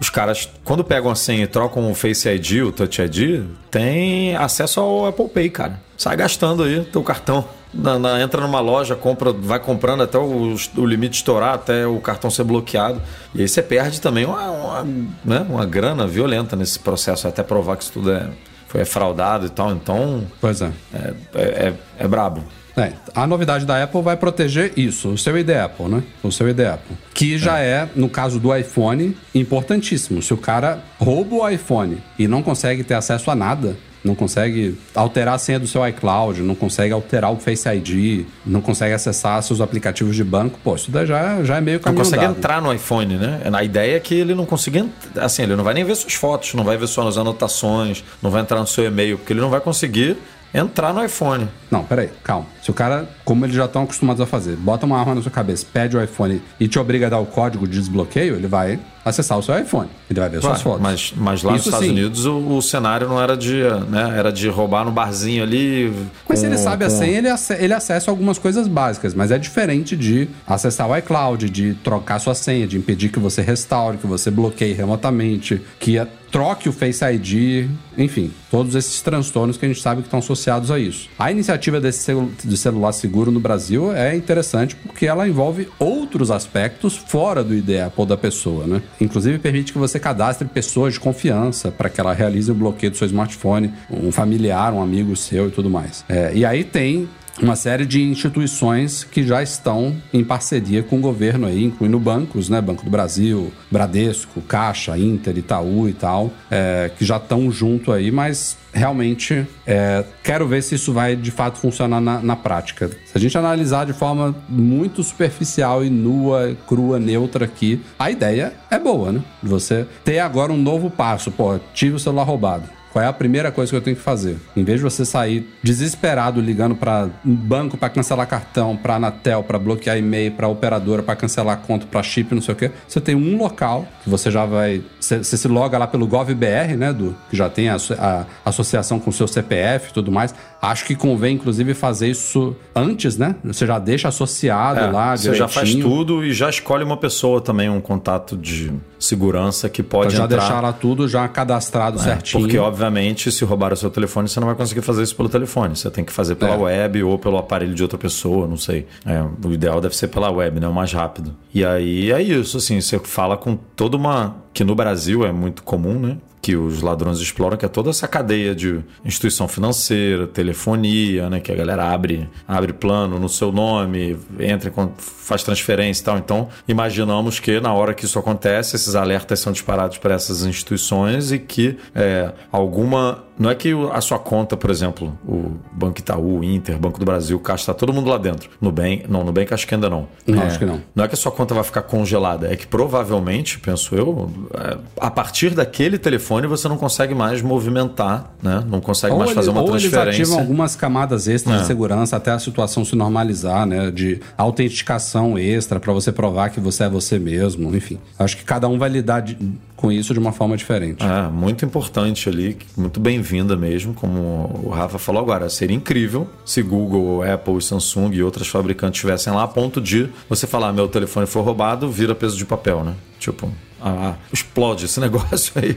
Os caras, quando pegam a senha e trocam o Face ID, o Touch ID, tem acesso ao Apple Pay, cara. Sai gastando aí teu cartão. Na- na- entra numa loja, compra, vai comprando até o, o limite estourar, até o cartão ser bloqueado. E aí você perde também uma, uma, né, uma grana violenta nesse processo, até provar que isso tudo é, foi fraudado e tal. Então, Pois é. é, é, é, é brabo. É, a novidade da Apple vai proteger isso, o seu ID Apple, né? O seu ID Apple. Que já é, no caso do iPhone, importantíssimo. Se o cara rouba o iPhone e não consegue ter acesso a nada, não consegue alterar a senha do seu iCloud, não consegue alterar o Face ID, não consegue acessar seus aplicativos de banco, pô, isso daí já, já é meio Não caminho consegue andado. entrar no iPhone, né? A ideia é que ele não consiga. Assim, ele não vai nem ver suas fotos, não vai ver suas anotações, não vai entrar no seu e-mail, porque ele não vai conseguir entrar no iPhone. Não, peraí, calma. Se o cara, como eles já estão acostumados a fazer, bota uma arma na sua cabeça, pede o iPhone e te obriga a dar o código de desbloqueio, ele vai acessar o seu iPhone. Ele vai ver suas Claro, fotos. Mas, mas lá nos Isso Estados sim. Unidos o, o cenário não era de, né? Era de roubar no barzinho ali. Mas se ele sabe a com- senha, ele, ace- ele acessa algumas coisas básicas, mas é diferente de acessar o iCloud, de trocar sua senha, de impedir que você restaure, que você bloqueie remotamente, que a- troque o Face ID, enfim, todos esses transtornos que a gente sabe que estão associados a isso. A iniciativa desse celu- de celular seguro no Brasil é interessante porque ela envolve outros aspectos fora do ID Apple da pessoa, né? Inclusive permite que você cadastre pessoas de confiança para que ela realize o bloqueio do seu smartphone, um familiar, um amigo seu e tudo mais. É, e aí tem uma série de instituições que já estão em parceria com o governo aí, incluindo bancos, né? Banco do Brasil, Bradesco, Caixa, Inter, Itaú e tal, é, que já estão junto aí, mas realmente é, quero ver se isso vai de fato funcionar na, na prática. Se a gente analisar de forma muito superficial e nua, crua, neutra aqui, a ideia é boa, né? Você ter agora um novo passo. Pô, tive o celular roubado. Qual é a primeira coisa que eu tenho que fazer? Em vez de você sair desesperado ligando para banco para cancelar cartão, para Anatel, para bloquear e-mail, para operadora, para cancelar conta, para chip, não sei o quê, você tem um local que você já vai. Você, se loga lá pelo GovBR, né, do que já tem a, asso- a associação com o seu CPF e tudo mais. Acho que convém, inclusive, fazer isso antes, né? Você já deixa associado É, lá, você já faz direitinho, tudo e já escolhe uma pessoa também, um contato de segurança que pode já entrar. deixar lá tudo já cadastrado certinho. Porque, obviamente, se roubar o seu telefone, você não vai conseguir fazer isso pelo telefone. Você tem que fazer pela É. web ou pelo aparelho de outra pessoa, não sei. É, o ideal deve ser pela web, né? O mais rápido. E aí é isso, assim, você fala com toda uma. que no Brasil é muito comum, né? Que os ladrões exploram, que é toda essa cadeia de instituição financeira, telefonia, né? Que a galera abre, abre plano no seu nome, entra, faz transferência e tal. Então, imaginamos que na hora que isso acontece, esses alertas são disparados para essas instituições e que é, alguma não é que a sua conta, por exemplo, o Banco Itaú, o Inter, Banco do Brasil, Caixa, tá todo mundo lá dentro. Nubank, não, Nubank acho que ainda não. Não, É, acho que não. Não é que a sua conta vai ficar congelada, é que provavelmente, penso eu, é, a partir daquele telefone você não consegue mais movimentar, né? Não consegue mais fazer uma ou eles transferência. ativam algumas camadas extras É. de segurança até a situação se normalizar, né? De autenticação extra para você provar que você é você mesmo, enfim. Acho que cada um vai lidar de- com isso de uma forma diferente. É, muito importante ali, muito bem-vinda mesmo, como o Rafa falou agora. Seria incrível se Google, Apple, Samsung e outras fabricantes estivessem lá a ponto de você falar, meu telefone foi roubado, vira peso de papel, né? Tipo, ah, explode esse [LAUGHS] negócio aí.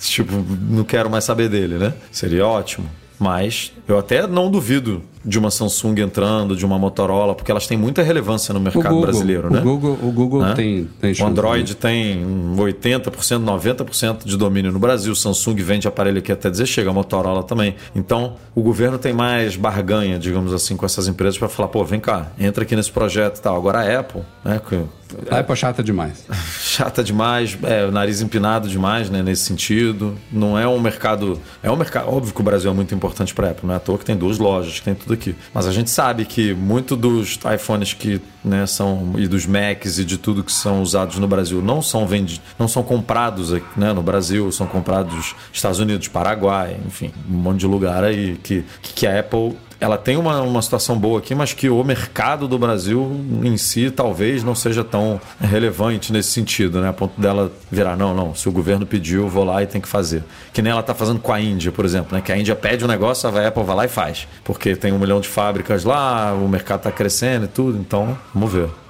tipo, não quero mais saber dele, né? Seria ótimo. Mas eu até não duvido de uma Samsung entrando, de uma Motorola, porque elas têm muita relevância no mercado brasileiro, o né? Google, o Google né? tem, tem O. Android tem 80%, 90% de domínio no Brasil. Samsung vende aparelho aqui até dizer chega, a Motorola também. Então, o governo tem mais barganha, digamos assim, com essas empresas para falar, pô, vem cá, entra aqui nesse projeto e tal. Agora a Apple, né, A Apple é chata demais. [LAUGHS] chata demais, é, o nariz empinado demais, né, nesse sentido. Não é um mercado, é um mercado, óbvio que o Brasil é muito importante para Apple, não é à toa que tem duas lojas, que tem tudo aqui. Mas a gente sabe que muito dos iPhones que, né, são e dos Macs e de tudo que são usados no Brasil não são vendidos, não são comprados aqui, né, no Brasil, são comprados Estados Unidos, Paraguai, enfim, um monte de lugar aí que que a Apple ela tem uma, uma situação boa aqui, mas que o mercado do Brasil em si talvez não seja tão relevante nesse sentido, né? A ponto dela virar, não, não, se o governo pediu, vou lá e tem que fazer. Que nem ela tá fazendo com a Índia, por exemplo, né? Que a Índia pede um negócio, a Apple vai lá e faz. Porque tem um milhão de fábricas lá, o mercado tá crescendo e tudo, então vamos ver.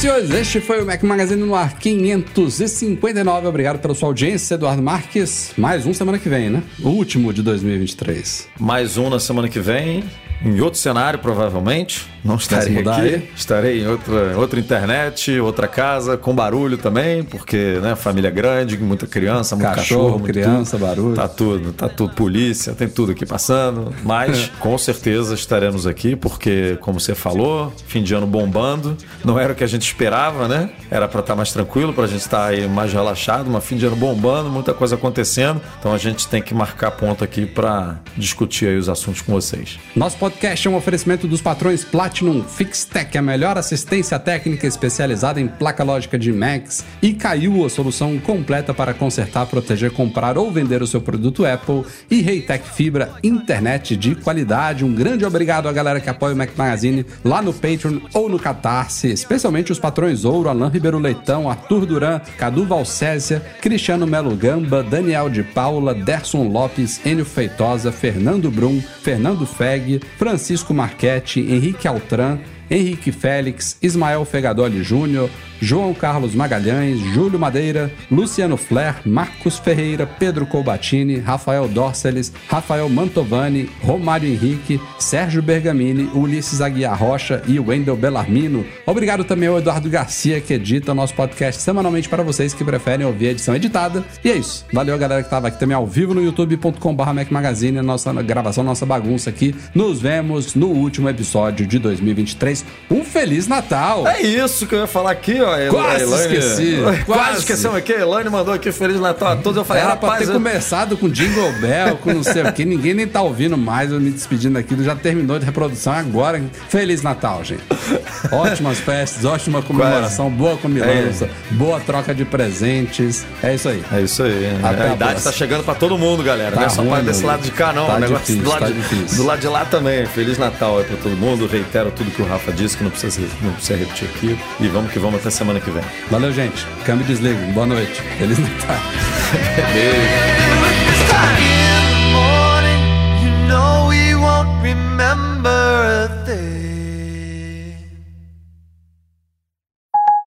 Senhores. Este foi o Mac Magazine no ar 559. Obrigado pela sua audiência, Eduardo Marques. Mais um semana que vem, né? O último de 2023. Mais um na semana que vem, em outro cenário, provavelmente. Não estarei aqui. aí? Estarei em outra, outra internet, outra casa, com barulho também, porque, né, família grande, muita criança, muito Cachorro, cachorro, muito criança, tudo. barulho. Tá tudo, tá tudo, polícia, tem tudo aqui passando. Mas, [LAUGHS] com certeza, estaremos aqui, porque, como você falou, fim de ano bombando. Não era o que a gente esperava, né? Era para estar mais tranquilo, pra gente estar aí mais relaxado, mas fim de ano bombando, muita coisa acontecendo. Então a gente tem que marcar ponto aqui para discutir aí os assuntos com vocês. Nosso podcast é um oferecimento dos patrões Platinum Fixtech, a melhor assistência técnica especializada em placa lógica de Macs, e Caiu, a solução completa para consertar, proteger, comprar ou vender o seu produto Apple, e Reitec Fibra, internet de qualidade. Um grande obrigado à galera que apoia o Mac Magazine lá no Patreon ou no Catarse, especialmente os patrões Ouro, Alain Ribeiro Leitão, Arthur Duran, Cadu Valcésia, Cristiano Melo Gamba, Daniel de Paula, Derson Lopes, Enio Feitosa, Fernando Brum, Fernando Feg, Francisco Marchetti, Henrique Altran, Henrique Félix, Ismael Fegadoli Júnior, João Carlos Magalhães, Júlio Madeira, Luciano Flair, Marcos Ferreira, Pedro Colbatini, Rafael Dorceles, Rafael Mantovani, Romário Henrique, Sérgio Bergamini, Ulisses Aguiar Rocha e Wendel Bellarmino. Obrigado também ao Eduardo Garcia, que edita o nosso podcast semanalmente para vocês que preferem ouvir a edição editada. E é isso. Valeu a galera que estava aqui também ao vivo no youtube.com.br Magazine, a nossa gravação, nossa bagunça aqui. Nos vemos no último episódio de 2023. Um Feliz Natal! É isso que eu ia falar aqui, ó. El- Quase Elaine- esqueci, [LAUGHS] Quase, quase. esquecemos aqui. A Elaine mandou aqui Feliz Natal a todos. Eu falei, Era pra rapaz, ter eu- começado com Jingle Bell, com não sei o que. Ninguém nem tá ouvindo mais. Eu me despedindo aqui. Já terminou de reprodução agora. Feliz Natal, gente. [LAUGHS] Ótimas festas, ótima comemoração, boa comilança, boa troca de presentes. É isso aí. É isso aí. Até a a idade tá chegando pra todo mundo, galera. Tá não é só pra desse lado de cá, não. Tá o negócio difícil, do, lado tá de, do lado de lá também. Feliz Natal aí pra todo mundo. Reitero tudo que o Rafa disse, que não precisa, não precisa repetir aqui. E vamos que vamos até semana que vem. Valeu, gente. Câmbio desligo. Boa noite. Feliz Natal. [LAUGHS] Beijo.